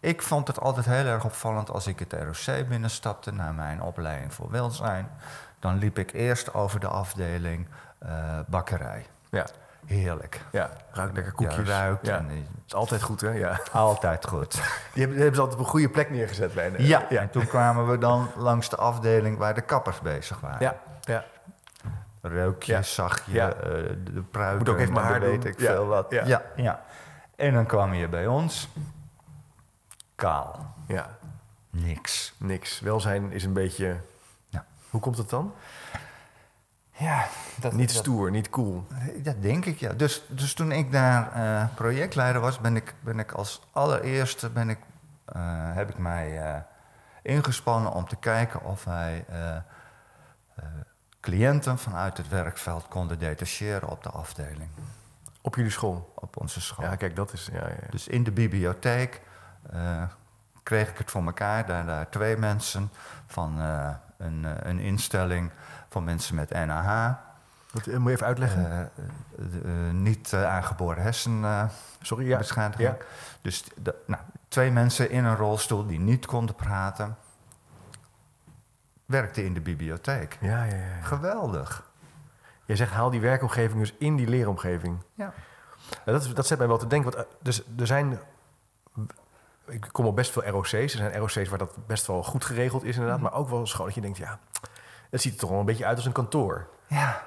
ik vond het altijd heel erg opvallend als ik het ROC binnenstapte naar mijn opleiding voor welzijn. Dan liep ik eerst over de afdeling eh, bakkerij.
ja,
Heerlijk.
ja, ruikt lekker koekjes.
Ja, ruikt.
Ja,
En, die-
is altijd goed, hè? Ja.
altijd goed.
Die hebben, die hebben ze altijd op een goede plek neergezet bij
Ja,
ja.
en toen kwamen we dan langs de afdeling waar de kappers bezig waren.
Ja, ja.
Reuk je,
Ja.
zag je,
Ja.
eh, de, pruiken,
Moet ook even mijn haar
weet
doen.
ik
Ja.
veel wat.
Ja.
Ja. En dan kwam je bij ons. Kaal.
ja,
Niks.
niks. Welzijn is een beetje... Hoe komt het dan?
Ja, dat,
Niet
dat-
stoer, niet cool.
Dat denk ik, ja. Dus, dus toen ik daar eh, projectleider was, ben ik, ben ik als allereerste ben ik, eh, heb ik mij ingespannen om te kijken of wij eh, cliënten vanuit het werkveld konden detacheren op de afdeling,
Op jullie school.
op onze school.
Ja, kijk, dat is... Ja, ja.
Dus in de bibliotheek eh, kreeg ik het voor elkaar. Daar, daar twee mensen van eh, een, eh, een instelling van mensen met NAH.
Eh, moet je even uitleggen?
niet aangeboren hersenbeschadiging.
Sorry, ja. ja.
Dus nou, twee mensen in een rolstoel die niet konden praten, werkten in de bibliotheek.
Ja, ja, ja.
Geweldig.
Jij zegt, haal die werkomgeving dus in die leeromgeving.
Ja.
Dat, dat zet mij wel te denken. Want, eh, dus, er zijn... Ik kom op best veel ROC's. Er zijn ROC's waar dat best wel goed geregeld is inderdaad. Maar ook wel schoon dat je denkt, ja... Het ziet er toch wel een beetje uit als een kantoor.
Ja.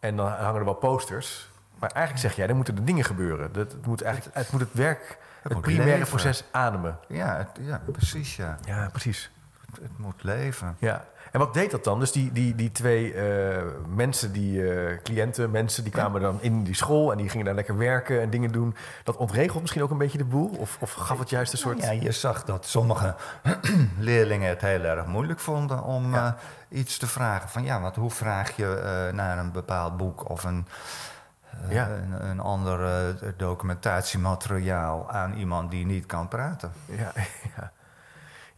En dan hangen er wel posters. Maar eigenlijk zeg jij, er moeten de dingen gebeuren. Dat, het, moet eigenlijk, het moet het werk, het, primaire
leven.
proces ademen.
Ja, het- ja, precies. Ja.
Ja, precies.
Het, moet leven.
Ja. En wat deed dat dan? Dus die, die, die twee eh, mensen, die eh, cliënten, mensen, die kwamen dan in die school en die gingen daar lekker werken en dingen doen. Dat ontregelt misschien ook een beetje de boel? Of, of gaf het juist een soort.
Ja, je zag dat sommige leerlingen het heel erg moeilijk vonden om
Ja.
eh, iets te vragen. Van ja, want hoe vraag je naar een bepaald boek of een,
Ja.
een, een ander documentatiemateriaal aan iemand die niet kan praten?
Ja, ja.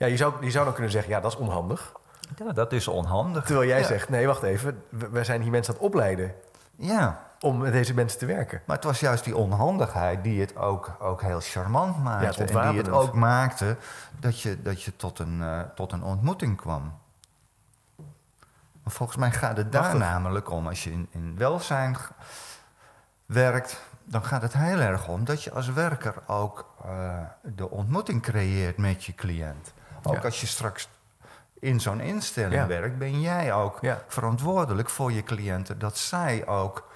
Ja je, zou, je zou dan kunnen zeggen, ja, dat is onhandig.
Ja, dat is onhandig.
Terwijl jij
Ja.
zegt, nee, wacht even, we, we zijn hier mensen aan het opleiden.
Ja,
om met deze mensen te werken.
Maar het was juist die onhandigheid die het ook, ook heel charmant maakte. en die het ook maakte dat je, dat je tot, een, eh, tot een ontmoeting kwam. Maar volgens mij gaat het daar namelijk om. Als je in, in welzijn werkt, dan gaat het heel erg om dat je als werker ook eh, de ontmoeting creëert met je cliënt. Ook
Ja.
als je straks in zo'n instelling
Ja.
werkt, ben jij ook
Ja.
verantwoordelijk voor je cliënten. Dat zij ook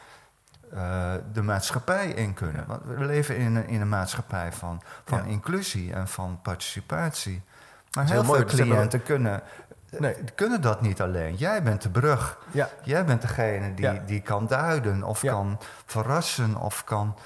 eh, de maatschappij in kunnen. Want we leven in een, in een maatschappij van, van inclusie en van participatie. Maar heel, veel cliënten kunnen,
Nee.
kunnen dat niet alleen. Jij bent de brug. Jij bent degene die, die kan duiden of kan verrassen of kan.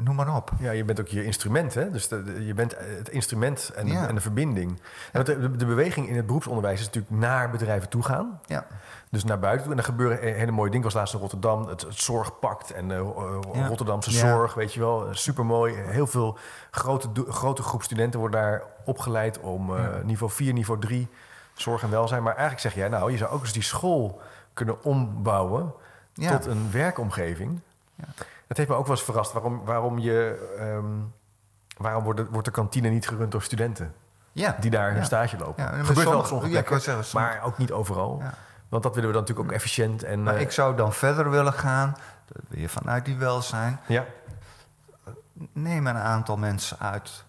Noem maar op.
ja, je bent ook je instrument, hè? Dus de- de- je bent het instrument en de, en de verbinding. En de, beweging in het beroepsonderwijs is natuurlijk naar bedrijven toe gaan.
Ja.
Dus naar buiten toe. En er gebeuren he- hele mooie dingen. Was laatst in Rotterdam. Het, het zorgpact en eh, eh,
Ja.
Rotterdamse
Ja.
zorg, weet je wel. Super mooi. Heel veel grote, grote groep studenten worden daar opgeleid om eh, niveau 4, niveau 3 zorg en welzijn. Maar eigenlijk zeg jij, nou, je zou ook eens die school kunnen ombouwen tot een werkomgeving.
Ja.
Het heeft me ook wel eens verrast waarom, waarom, je, ehm, waarom wordt, de, wordt de kantine niet gerund door studenten
ja.
die daar hun
Ja.
stage lopen.
Ja,
Gebeurt wel op
sommige-
plekken,
zeggen,
maar ook niet overal.
Ja.
Want dat willen we dan natuurlijk ook efficiënt en...
Maar
eh,
ik zou dan verder willen gaan, weer vanuit die welzijn.
ja,
Neem een aantal mensen uit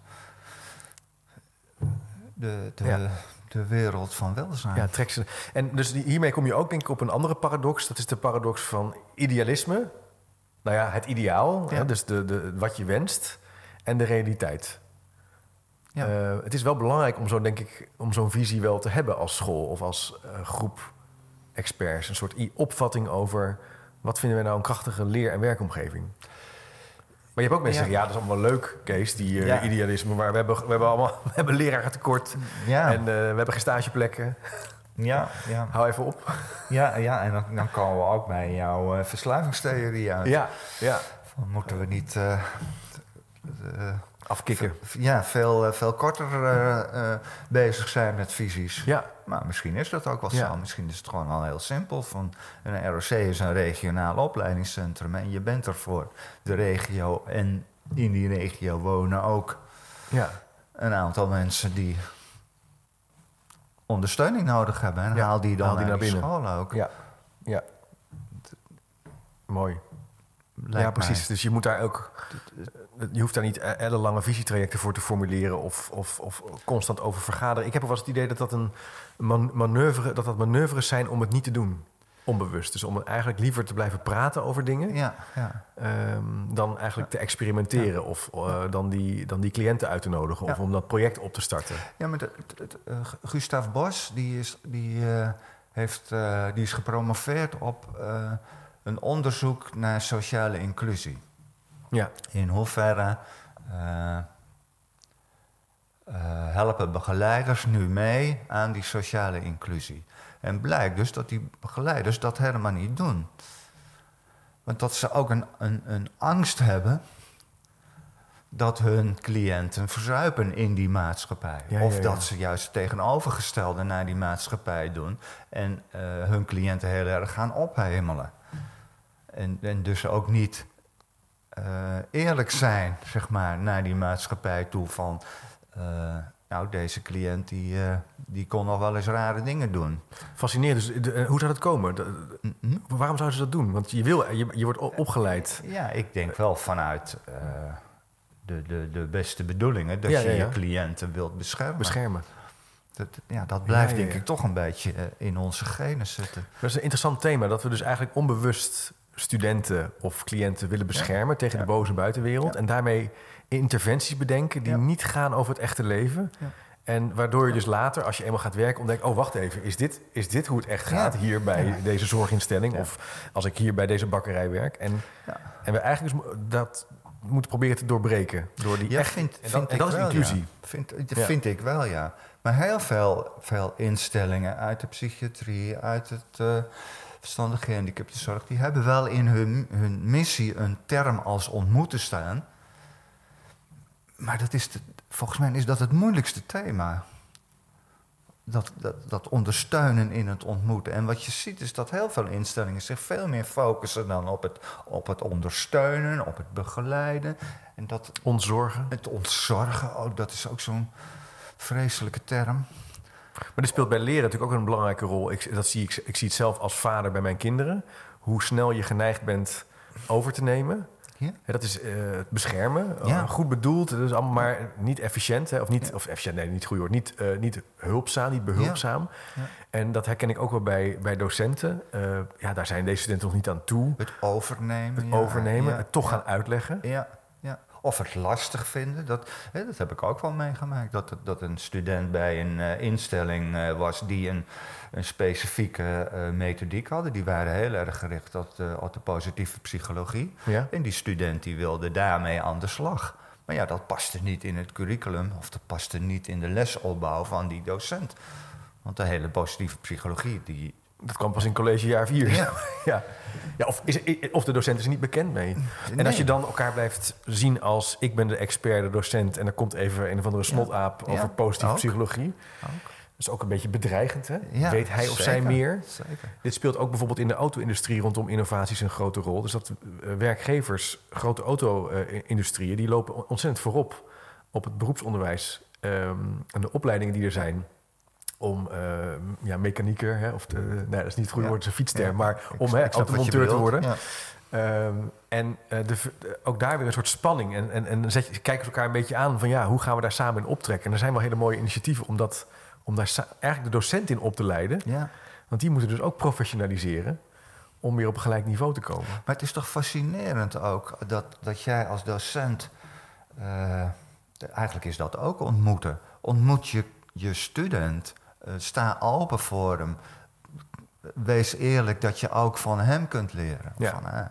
de, de,
Ja.
de wereld van welzijn.
ja, trek ze. En dus hiermee kom je ook denk ik op een andere paradox. Dat is de paradox van idealisme. Nou ja, het ideaal,
Ja.
hè, dus de, de, wat je wenst, en de realiteit.
Ja.
Eh, het is wel belangrijk om zo denk ik om zo'n visie wel te hebben als school of als eh, groep experts. Een soort opvatting over wat vinden we nou een krachtige leer- en werkomgeving. Maar je hebt ook mensen die
Ja.
zeggen, ja, dat is allemaal leuk, Kees, die eh,
Ja.
idealisme. Maar we hebben, we hebben allemaal we hebben leraren tekort.
Ja.
En we hebben geen stageplekken.
Ja, ja.
Hou even op.
ja, ja, en dan, dan komen we ook bij jouw eh, verslavingstheorie uit.
Ja, ja.
Van, moeten we niet eh, eh,
Afkicken.
ja, veel, veel korter bezig zijn met visies?
Ja,
Maar misschien is dat ook wel
Ja.
zo. Misschien is het gewoon al heel simpel. Van een ROC is een regionaal opleidingscentrum en je bent er voor de regio. En in die regio wonen ook
ja.
een aantal mensen die ondersteuning nodig hebben. En
Ja,
haal die dan
haal die
naar,
binnen.
school ook.
Ja, ja. Mooi.
lijkt
ja, precies.
mij.
Dus je moet daar ook. Je hoeft daar niet e- ellenlange visietrajecten voor te formuleren of, of, of constant over vergaderen. Ik heb wel eens het idee dat dat een man- manoeuvre, dat dat manoeuvres zijn om het niet te doen. Onbewust. Dus om eigenlijk liever te blijven praten over dingen.
Ja, ja.
ehm, dan eigenlijk te experimenteren. Of eh, dan, die, dan die cliënten uit te nodigen. Of om dat project op te starten.
ja maar de, eh, Gustav Bos die is, die, eh, heeft, die is gepromoveerd op een onderzoek naar sociale inclusie.
Ja,
In hoeverre helpen begeleiders nu mee aan die sociale inclusie? En blijkt dus dat die begeleiders dat helemaal niet doen. Want dat ze ook een, een, een angst hebben dat hun cliënten verzuipen in die maatschappij.
Ja,
of
ja,
dat ze juist het tegenovergestelde naar die maatschappij doen en eh, hun cliënten heel erg gaan ophemelen. En, en dus ook niet eh, eerlijk zijn, zeg maar, naar die maatschappij toe van... eh, nou, deze cliënt die, eh, die kon nog wel eens rare dingen doen.
fascinerend. Dus de- eh, hoe zou dat komen? De- waarom zouden ze dat doen? Want je, wil, je, je wordt o- opgeleid.
Ja, ik denk wel vanuit eh, de, de, de beste bedoelingen... dat
Ja,
je
ja, ja.
je cliënten wilt beschermen.
Beschermen.
Dat, ja, dat blijft denk ik toch een beetje eh, in onze genen zitten.
Dat is een interessant thema. Dat we dus eigenlijk onbewust studenten of cliënten willen beschermen tegen de boze buitenwereld. En daarmee interventies bedenken die
Ja.
niet gaan over het echte leven.
Ja.
En waardoor je dus later, als je eenmaal gaat werken, ontdekt... oh, wacht even, is dit, is dit hoe het echt gaat
Ja.
hier bij deze zorginstelling? Of als ik hier bij deze bakkerij werk? En, en we eigenlijk dus dat moeten proberen te doorbreken. Door die echt,
vind,
en dat,
vind
en
ik
dat is
wel,
inclusie.
Ja. Vind, vind ik wel, ja. Maar heel veel, veel instellingen uit de psychiatrie, uit het eh verstandige gehandicaptenzorg... die hebben wel in hun, hun missie een term als ontmoeten staan. Maar dat is de- volgens mij is dat het moeilijkste thema. dat, dat, dat ondersteunen in het ontmoeten. En wat je ziet is dat heel veel instellingen zich veel meer focussen dan op het, op het ondersteunen, op het begeleiden. En dat
Ontzorgen.
het ontzorgen, ook, dat is ook zo'n vreselijke term.
Maar dit speelt bij leren natuurlijk ook een belangrijke rol. Ik, dat zie ik, ik zie het zelf als vader bij mijn kinderen. Hoe snel je geneigd bent over te nemen.
Ja.
Dat is eh, het beschermen.
Ja.
Uh, goed bedoeld, dus allemaal maar niet efficiënt. Hè? Of niet, of efficiënt, nee, niet goed woord. Niet, eh, niet hulpzaam, niet behulpzaam.
Ja.
En dat herken ik ook wel bij, bij docenten. Eh, ja, daar zijn deze studenten nog niet aan toe.
Het overnemen.
Het overnemen, het toch gaan uitleggen.
Ja. Of het lastig vinden. Dat, hè, dat heb ik ook wel meegemaakt. Dat, dat een student bij een eh, instelling eh, was die een, een specifieke eh, methodiek hadden. Die waren heel erg gericht op de, op de positieve psychologie.
Ja.
En die student die wilde daarmee aan de slag. Maar ja, dat paste niet in het curriculum of dat paste niet in de lesopbouw van die docent. Want de hele positieve psychologie, die,
Dat kwam pas in collegejaar 4.
Ja.
ja. Ja, of, is, of de docent is er niet bekend mee. En als je dan elkaar blijft zien als ik ben de expert, de docent... en er komt even een of andere snotaap
Ja.
over positieve
Ook.
psychologie.
Ook.
Dat is ook een beetje bedreigend, hè?
Ja,
Weet hij of zij meer?
Zeker.
Dit speelt ook bijvoorbeeld in de auto-industrie rondom innovaties een grote rol. Dus dat eh, werkgevers, grote auto-industrieën, die lopen ontzettend voorop op het beroepsonderwijs ehm, en de opleidingen die er zijn. Om ehm, ja, mechanieker, hè, of de, nee, dat is niet het goede
Ja.
woord, is een fietsterm,
Ja.
maar om hè, automonteur te worden.
Ja.
Ehm, en eh, de, ook daar weer een soort spanning. En, en, en dan zet je, kijken ze elkaar een beetje aan van ja, hoe gaan we daar samen in optrekken? En er zijn wel hele mooie initiatieven om, dat, om daar eigenlijk de docent in op te leiden.
Ja.
Want die moeten dus ook professionaliseren om weer op een gelijk niveau te komen.
Maar het is toch fascinerend ook dat, dat jij als docent. eh, eigenlijk is dat ook ontmoeten. Ontmoet je je student. Eh, sta open voor hem. Wees eerlijk dat je ook van hem kunt leren.
Ja.
Van, eh,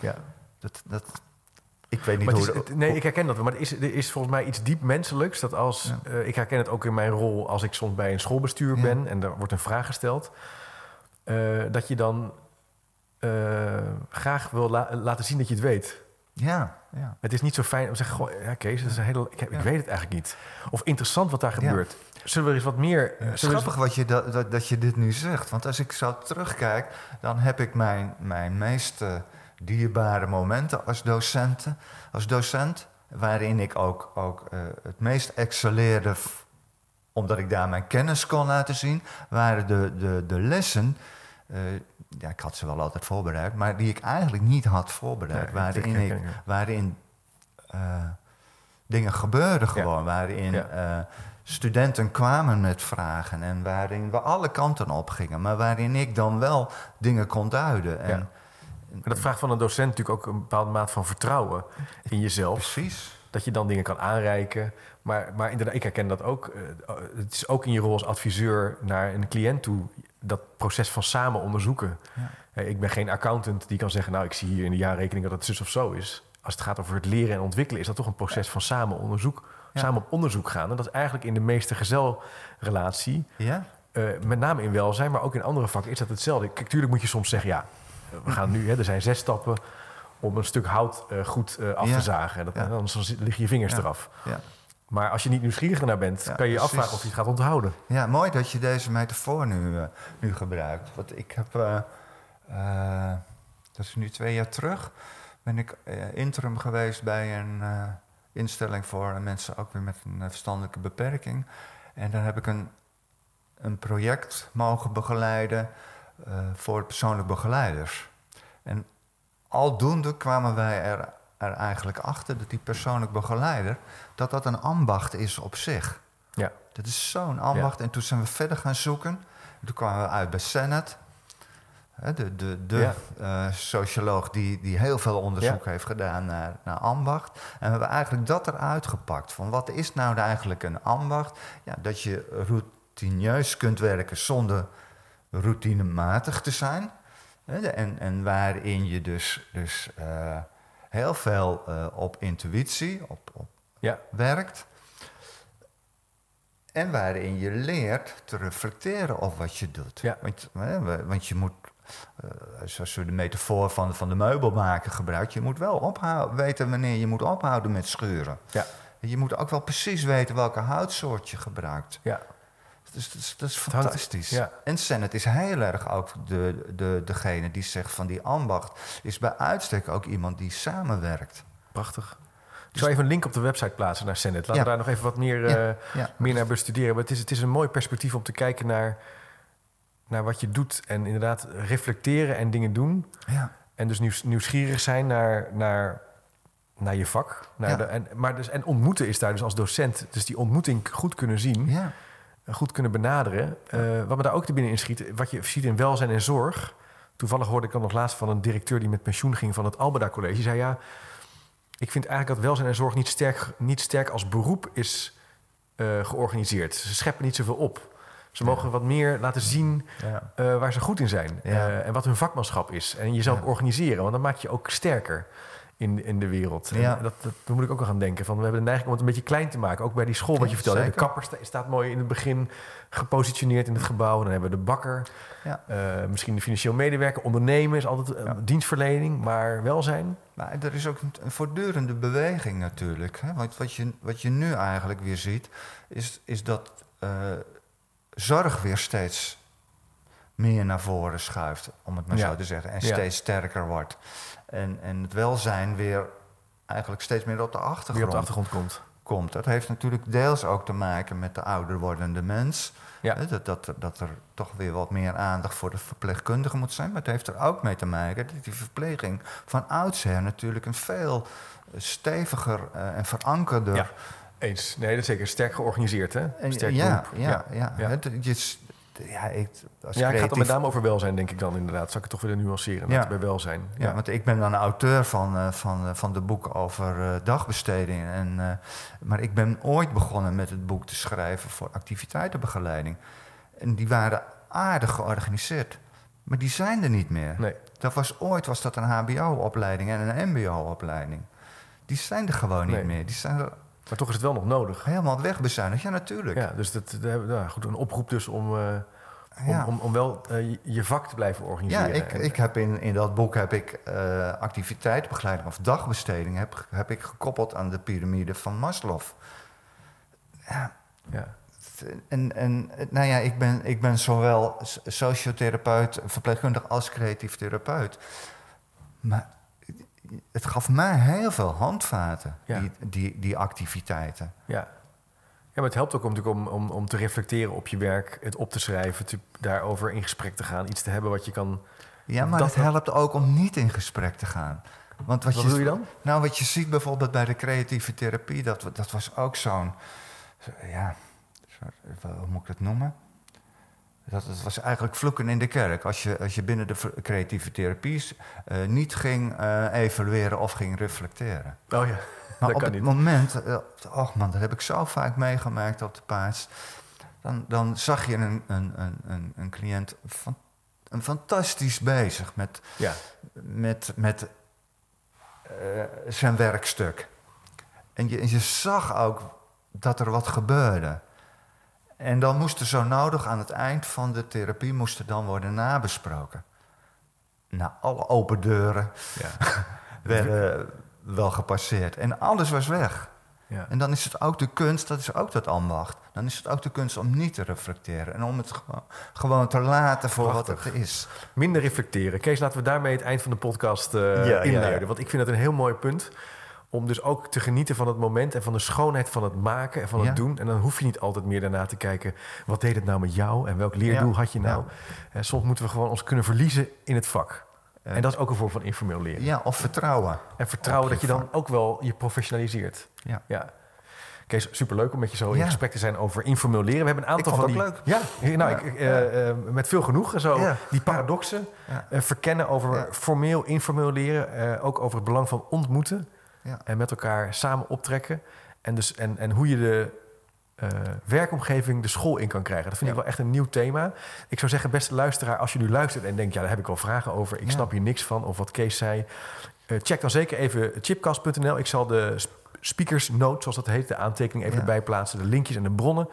Ja.
dat, dat, ik weet niet
Maar het
hoe.
is, het- nee, ik herken dat wel. Maar is, er is volgens mij iets diep menselijks. Dat als,
Ja.
eh, ik herken het ook in mijn rol als ik soms bij een schoolbestuur
Ja.
ben en er wordt een vraag gesteld. eh, dat je dan graag wil la- laten zien dat je het weet.
Ja, ja.
Het is niet zo fijn om te zeggen: Goh, ja, Kees, dat is een hele, ik,
Ja.
weet het eigenlijk niet. Of interessant wat daar
Ja.
gebeurt. Zullen we eens wat meer. Eens-
grappig wat je dat, dat, dat je dit nu zegt. Want als ik zo terugkijk, dan heb ik mijn, mijn meest eh, dierbare momenten als, docenten, als docent. Waarin ik ook, ook eh, het meest excelleerde, omdat ik daar mijn kennis kon laten zien, waren de, de, de lessen. Eh, ja, ik had ze wel altijd voorbereid, maar die ik eigenlijk niet had voorbereid. Waarin ik, waarin eh, dingen gebeurden gewoon. Waarin
Ja.
eh, studenten kwamen met vragen en waarin we alle kanten op gingen. Maar waarin ik dan wel dingen kon duiden. En,
Ja. Dat vraagt van een docent natuurlijk ook een bepaalde maat van vertrouwen in jezelf.
Precies.
Dat je dan dingen kan aanreiken. Maar, maar inderdaad, ik herken dat ook. Het is ook in je rol als adviseur naar een cliënt toe... dat proces van samen onderzoeken.
Ja.
Eh, Ik ben geen accountant die kan zeggen... nou, ik zie hier in de jaarrekening dat het zus of zo is. Als het gaat over het leren en ontwikkelen... is dat toch een proces van samen onderzoek.
Ja.
Samen op onderzoek gaan. En dat is eigenlijk in de meeste gezelrelatie...
Ja?
eh, met name in welzijn, maar ook in andere vakken is dat hetzelfde. Kijk, tuurlijk moet je soms zeggen, ja, we gaan nu, hè, er zijn zes stappen om een stuk hout eh, goed af te zagen. Dat,
Ja.
Anders liggen je vingers eraf.
Ja.
Maar als je niet nieuwsgierig naar bent,
Ja,
kan je je
precies.
afvragen of je het gaat onthouden.
ja, mooi dat je deze metafoor nu, eh, nu gebruikt. Want ik heb, eh, eh, dat is nu twee jaar terug, ben ik interim geweest bij een instelling voor mensen ook weer met een verstandelijke beperking. En daar heb ik een, een project mogen begeleiden voor persoonlijk begeleiders. En aldoende kwamen wij er, er eigenlijk achter dat die persoonlijk begeleider, dat dat een ambacht is op zich.
Ja.
Dat is zo'n ambacht. En toen zijn we verder gaan zoeken. En toen kwamen we uit bij Sennet. De, de, de
Ja.
eh, socioloog die, die heel veel onderzoek heeft gedaan naar, naar ambacht. En we hebben eigenlijk dat eruit gepakt. Van wat is nou eigenlijk een ambacht? Ja, dat je routineus kunt werken zonder routinematig te zijn. En, en waarin je dus, dus eh, heel veel eh, op intuïtie, op, op
Ja,
werkt. En waarin je leert te reflecteren op wat je doet.
Ja.
Want, hè, want je moet, eh, zoals we de metafoor van, van de meubelmaker gebruiken, je moet wel ophouden, weten wanneer je moet ophouden met schuren.
ja,
Je moet ook wel precies weten welke houtsoort je gebruikt.
ja.
Dat is, dat is fantastisch.
ja.
En Sennett is heel erg ook de, de, degene die zegt van die ambacht... is bij uitstek ook iemand die samenwerkt.
Prachtig. Ik zal even een link op de website plaatsen naar Senate. Laten
Ja.
we daar nog even wat meer,
Ja,
eh,
ja.
meer naar bestuderen. Maar het is, het is een mooi perspectief om te kijken naar, naar wat je doet. En inderdaad reflecteren en dingen doen.
Ja.
En dus nieuws- nieuwsgierig zijn naar, naar, naar je vak. Naar de, en, maar dus, en ontmoeten is daar dus als docent. Dus die ontmoeting goed kunnen zien. Goed kunnen benaderen. Eh, wat me daar ook te binnen inschiet, wat je ziet in welzijn en zorg. Toevallig hoorde ik dan nog laatst van een directeur die met pensioen ging van het Albeda College. Die zei ja, ik vind eigenlijk dat welzijn en zorg niet sterk, niet sterk als beroep is eh, georganiseerd. Ze scheppen niet zoveel op. Ze mogen wat meer laten zien
Ja.
eh, waar ze goed in zijn.
Ja.
En wat hun vakmanschap is. En jezelf organiseren, want dan maak je ook sterker in, in de wereld.
Ja.
dat, dat, daar moet ik ook nog aan denken. Van, we hebben de neiging om het een beetje klein te maken. Ook bij die school wat je vertelde. De kapper sta- staat mooi in het begin gepositioneerd in het gebouw. Dan hebben we de bakker.
Ja.
eh, misschien de financieel medewerker. Ondernemen is altijd eh,
Ja.
dienstverlening. Maar welzijn.
Maar er is ook een, voortdurende beweging natuurlijk. Hè? Want wat je, wat je nu eigenlijk weer ziet, is, is dat eh, zorg weer steeds meer naar voren schuift, om het maar
Ja.
zo te zeggen. En
Ja.
steeds sterker wordt. En, en het welzijn weer eigenlijk steeds meer op de achtergrond,
Die op de achtergrond komt.
komt. Dat heeft natuurlijk deels ook te maken met de ouder wordende mens.
Ja.
Dat, dat, dat er toch weer wat meer aandacht voor de verpleegkundige moet zijn. Maar het heeft er ook mee te maken dat die verpleging van oudsher natuurlijk een veel steviger eh, en verankerder.
Ja, eens. Nee, dat is zeker. Sterk georganiseerd, hè? Sterk
ja, ja, ja,
ja.
Het, je ja, ik, als
Ja, het gaat dan met name over welzijn, denk ik dan inderdaad. Zal ik het toch willen nuanceren?
Ja.
Bij welzijn.
Ja, want ik ben dan auteur van, eh, van, eh, van de boek over eh, dagbesteding. En, maar ik ben ooit begonnen met het boek te schrijven voor activiteitenbegeleiding. En die waren aardig georganiseerd. Maar die zijn er niet meer.
Nee.
Dat was, ooit was dat een hbo-opleiding en een mbo-opleiding. Die zijn er gewoon niet meer. Die zijn er
Maar toch is het wel nog nodig.
helemaal wegbezuinigd. Ja, natuurlijk.
Ja, dus dat, nou, goed, een oproep dus om, eh, om,
Ja.
om, om wel eh, je- vak te blijven
Ja,
organiseren.
ik,
En-
ik heb in, in dat boek heb ik activiteitenbegeleiding of dagbesteding heb, heb ik gekoppeld aan de piramide van Maslow. Ja,
ja.
en, en nou ja, ik ben, ik ben zowel sociotherapeut, verpleegkundige als creatief therapeut. Maar het gaf mij heel veel handvaten,
Ja.
die, die, die activiteiten.
Ja. ja, maar het helpt ook om, natuurlijk om, om, om te reflecteren op je werk, het op te schrijven, te, daarover in gesprek te gaan, iets te hebben wat je kan.
Ja, maar
Dat-
het helpt ook om niet in gesprek te gaan. Want wat,
Wat bedoel je dan?
Nou, wat je ziet bijvoorbeeld bij de creatieve therapie, dat, dat was ook zo'n. zo- Ja, zo- hoe moet ik het noemen? Dat, dat was eigenlijk vloeken in de kerk. Als je, als je binnen de creatieve therapie eh, niet ging eh, evalueren of ging reflecteren.
Oh ja,
Maar
dat
op
kan
het
niet.
moment, oh man, dat heb ik zo vaak meegemaakt op de paas. Dan, dan zag je een, een, een, een, een cliënt van, een fantastisch bezig met,
Ja,
met, met zijn werkstuk. En je, en je zag ook dat er wat gebeurde. En dan moest er zo nodig aan het eind van de therapie moest er dan worden nabesproken. Nou, alle open deuren
ja,
werden wel gepasseerd. En alles was weg.
ja.
En dan is het ook de kunst, dat is ook dat ambacht. Dan is het ook de kunst om niet te reflecteren. En om het gewoon, gewoon te laten voor wat het is.
Minder reflecteren. Kees, laten we daarmee het eind van de podcast eh,
ja, ja.
Want ik vind dat een heel mooi punt. Om dus ook te genieten van het moment en van de schoonheid van het maken en van het
Ja.
doen. En dan hoef je niet altijd meer daarna te kijken, wat deed het nou met jou en welk leerdoel
Ja.
had je nou? Eh, soms moeten we gewoon ons kunnen verliezen in het vak. En dat is ook een vorm van informeel leren.
Ja, of vertrouwen.
En vertrouwen dat je dan ook wel je professionaliseert.
Ja.
ja. Kees, superleuk om met je zo in
Ja.
gesprek te zijn over informeel leren. We hebben een aantal
Ik
van die...
het
Ja, nou,
Ja.
Ik, eh, eh, met veel genoegen. Zo,
Ja.
Die paradoxen
Ja.
eh, verkennen over
Ja.
formeel, informeel leren. ook over het belang van ontmoeten.
Ja.
En met elkaar samen optrekken. En, dus, en, en hoe je de eh, werkomgeving de school in kan krijgen. Dat vind ik wel echt een nieuw thema. Ik zou zeggen, beste luisteraar, als je nu luistert en denkt... ja, daar heb ik wel vragen over. Ik
Ja.
snap hier niks van. Of wat Kees zei. eh, check dan zeker even chipcast.nl. Ik zal de sp- speakers note, zoals dat heet, de aantekening even
Ja.
erbij plaatsen. De linkjes en de bronnen.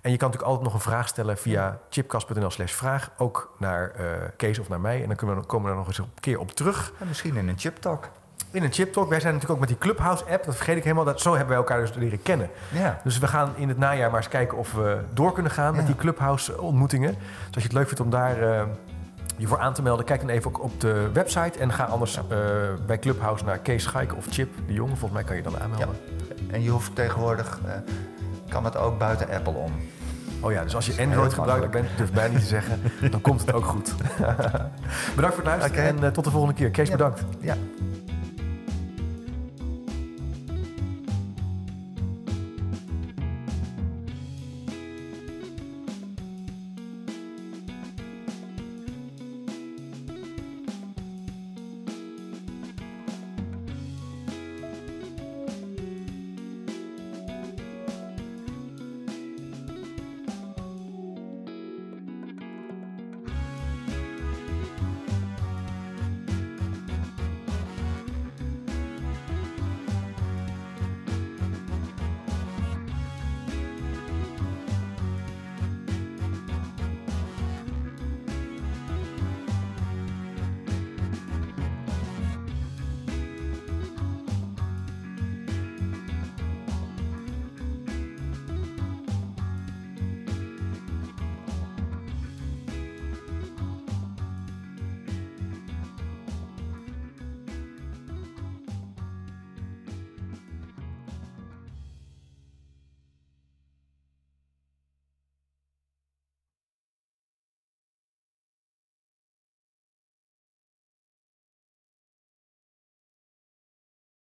En je kan natuurlijk altijd nog een vraag stellen via chipcast.nl slash vraag. Ook naar eh, Kees of naar mij. En dan kunnen we, komen we er nog eens een keer op terug.
En misschien in een chip
in een Chip Talk. Wij zijn natuurlijk ook met die Clubhouse-app, dat vergeet ik helemaal. Dat, zo hebben wij elkaar dus leren kennen.
Ja.
Dus we gaan in het najaar maar eens kijken of we door kunnen gaan met
Ja.
die Clubhouse-ontmoetingen. Dus als je het leuk vindt om daar eh, je voor aan te melden, kijk dan even ook op de website. En ga anders eh, bij Clubhouse naar Kees Schaik of Chip de Jong. Volgens mij kan je dan aanmelden.
En je hoeft tegenwoordig, eh, kan het ook buiten Apple om.
Oh ja, dus als je
Heel
Android-gebruiker
makkelijk.
bent, durf bijna niet te zeggen, dan komt het ook goed. bedankt voor het luisteren en tot de volgende keer. Kees,
Ja.
bedankt.
Ja.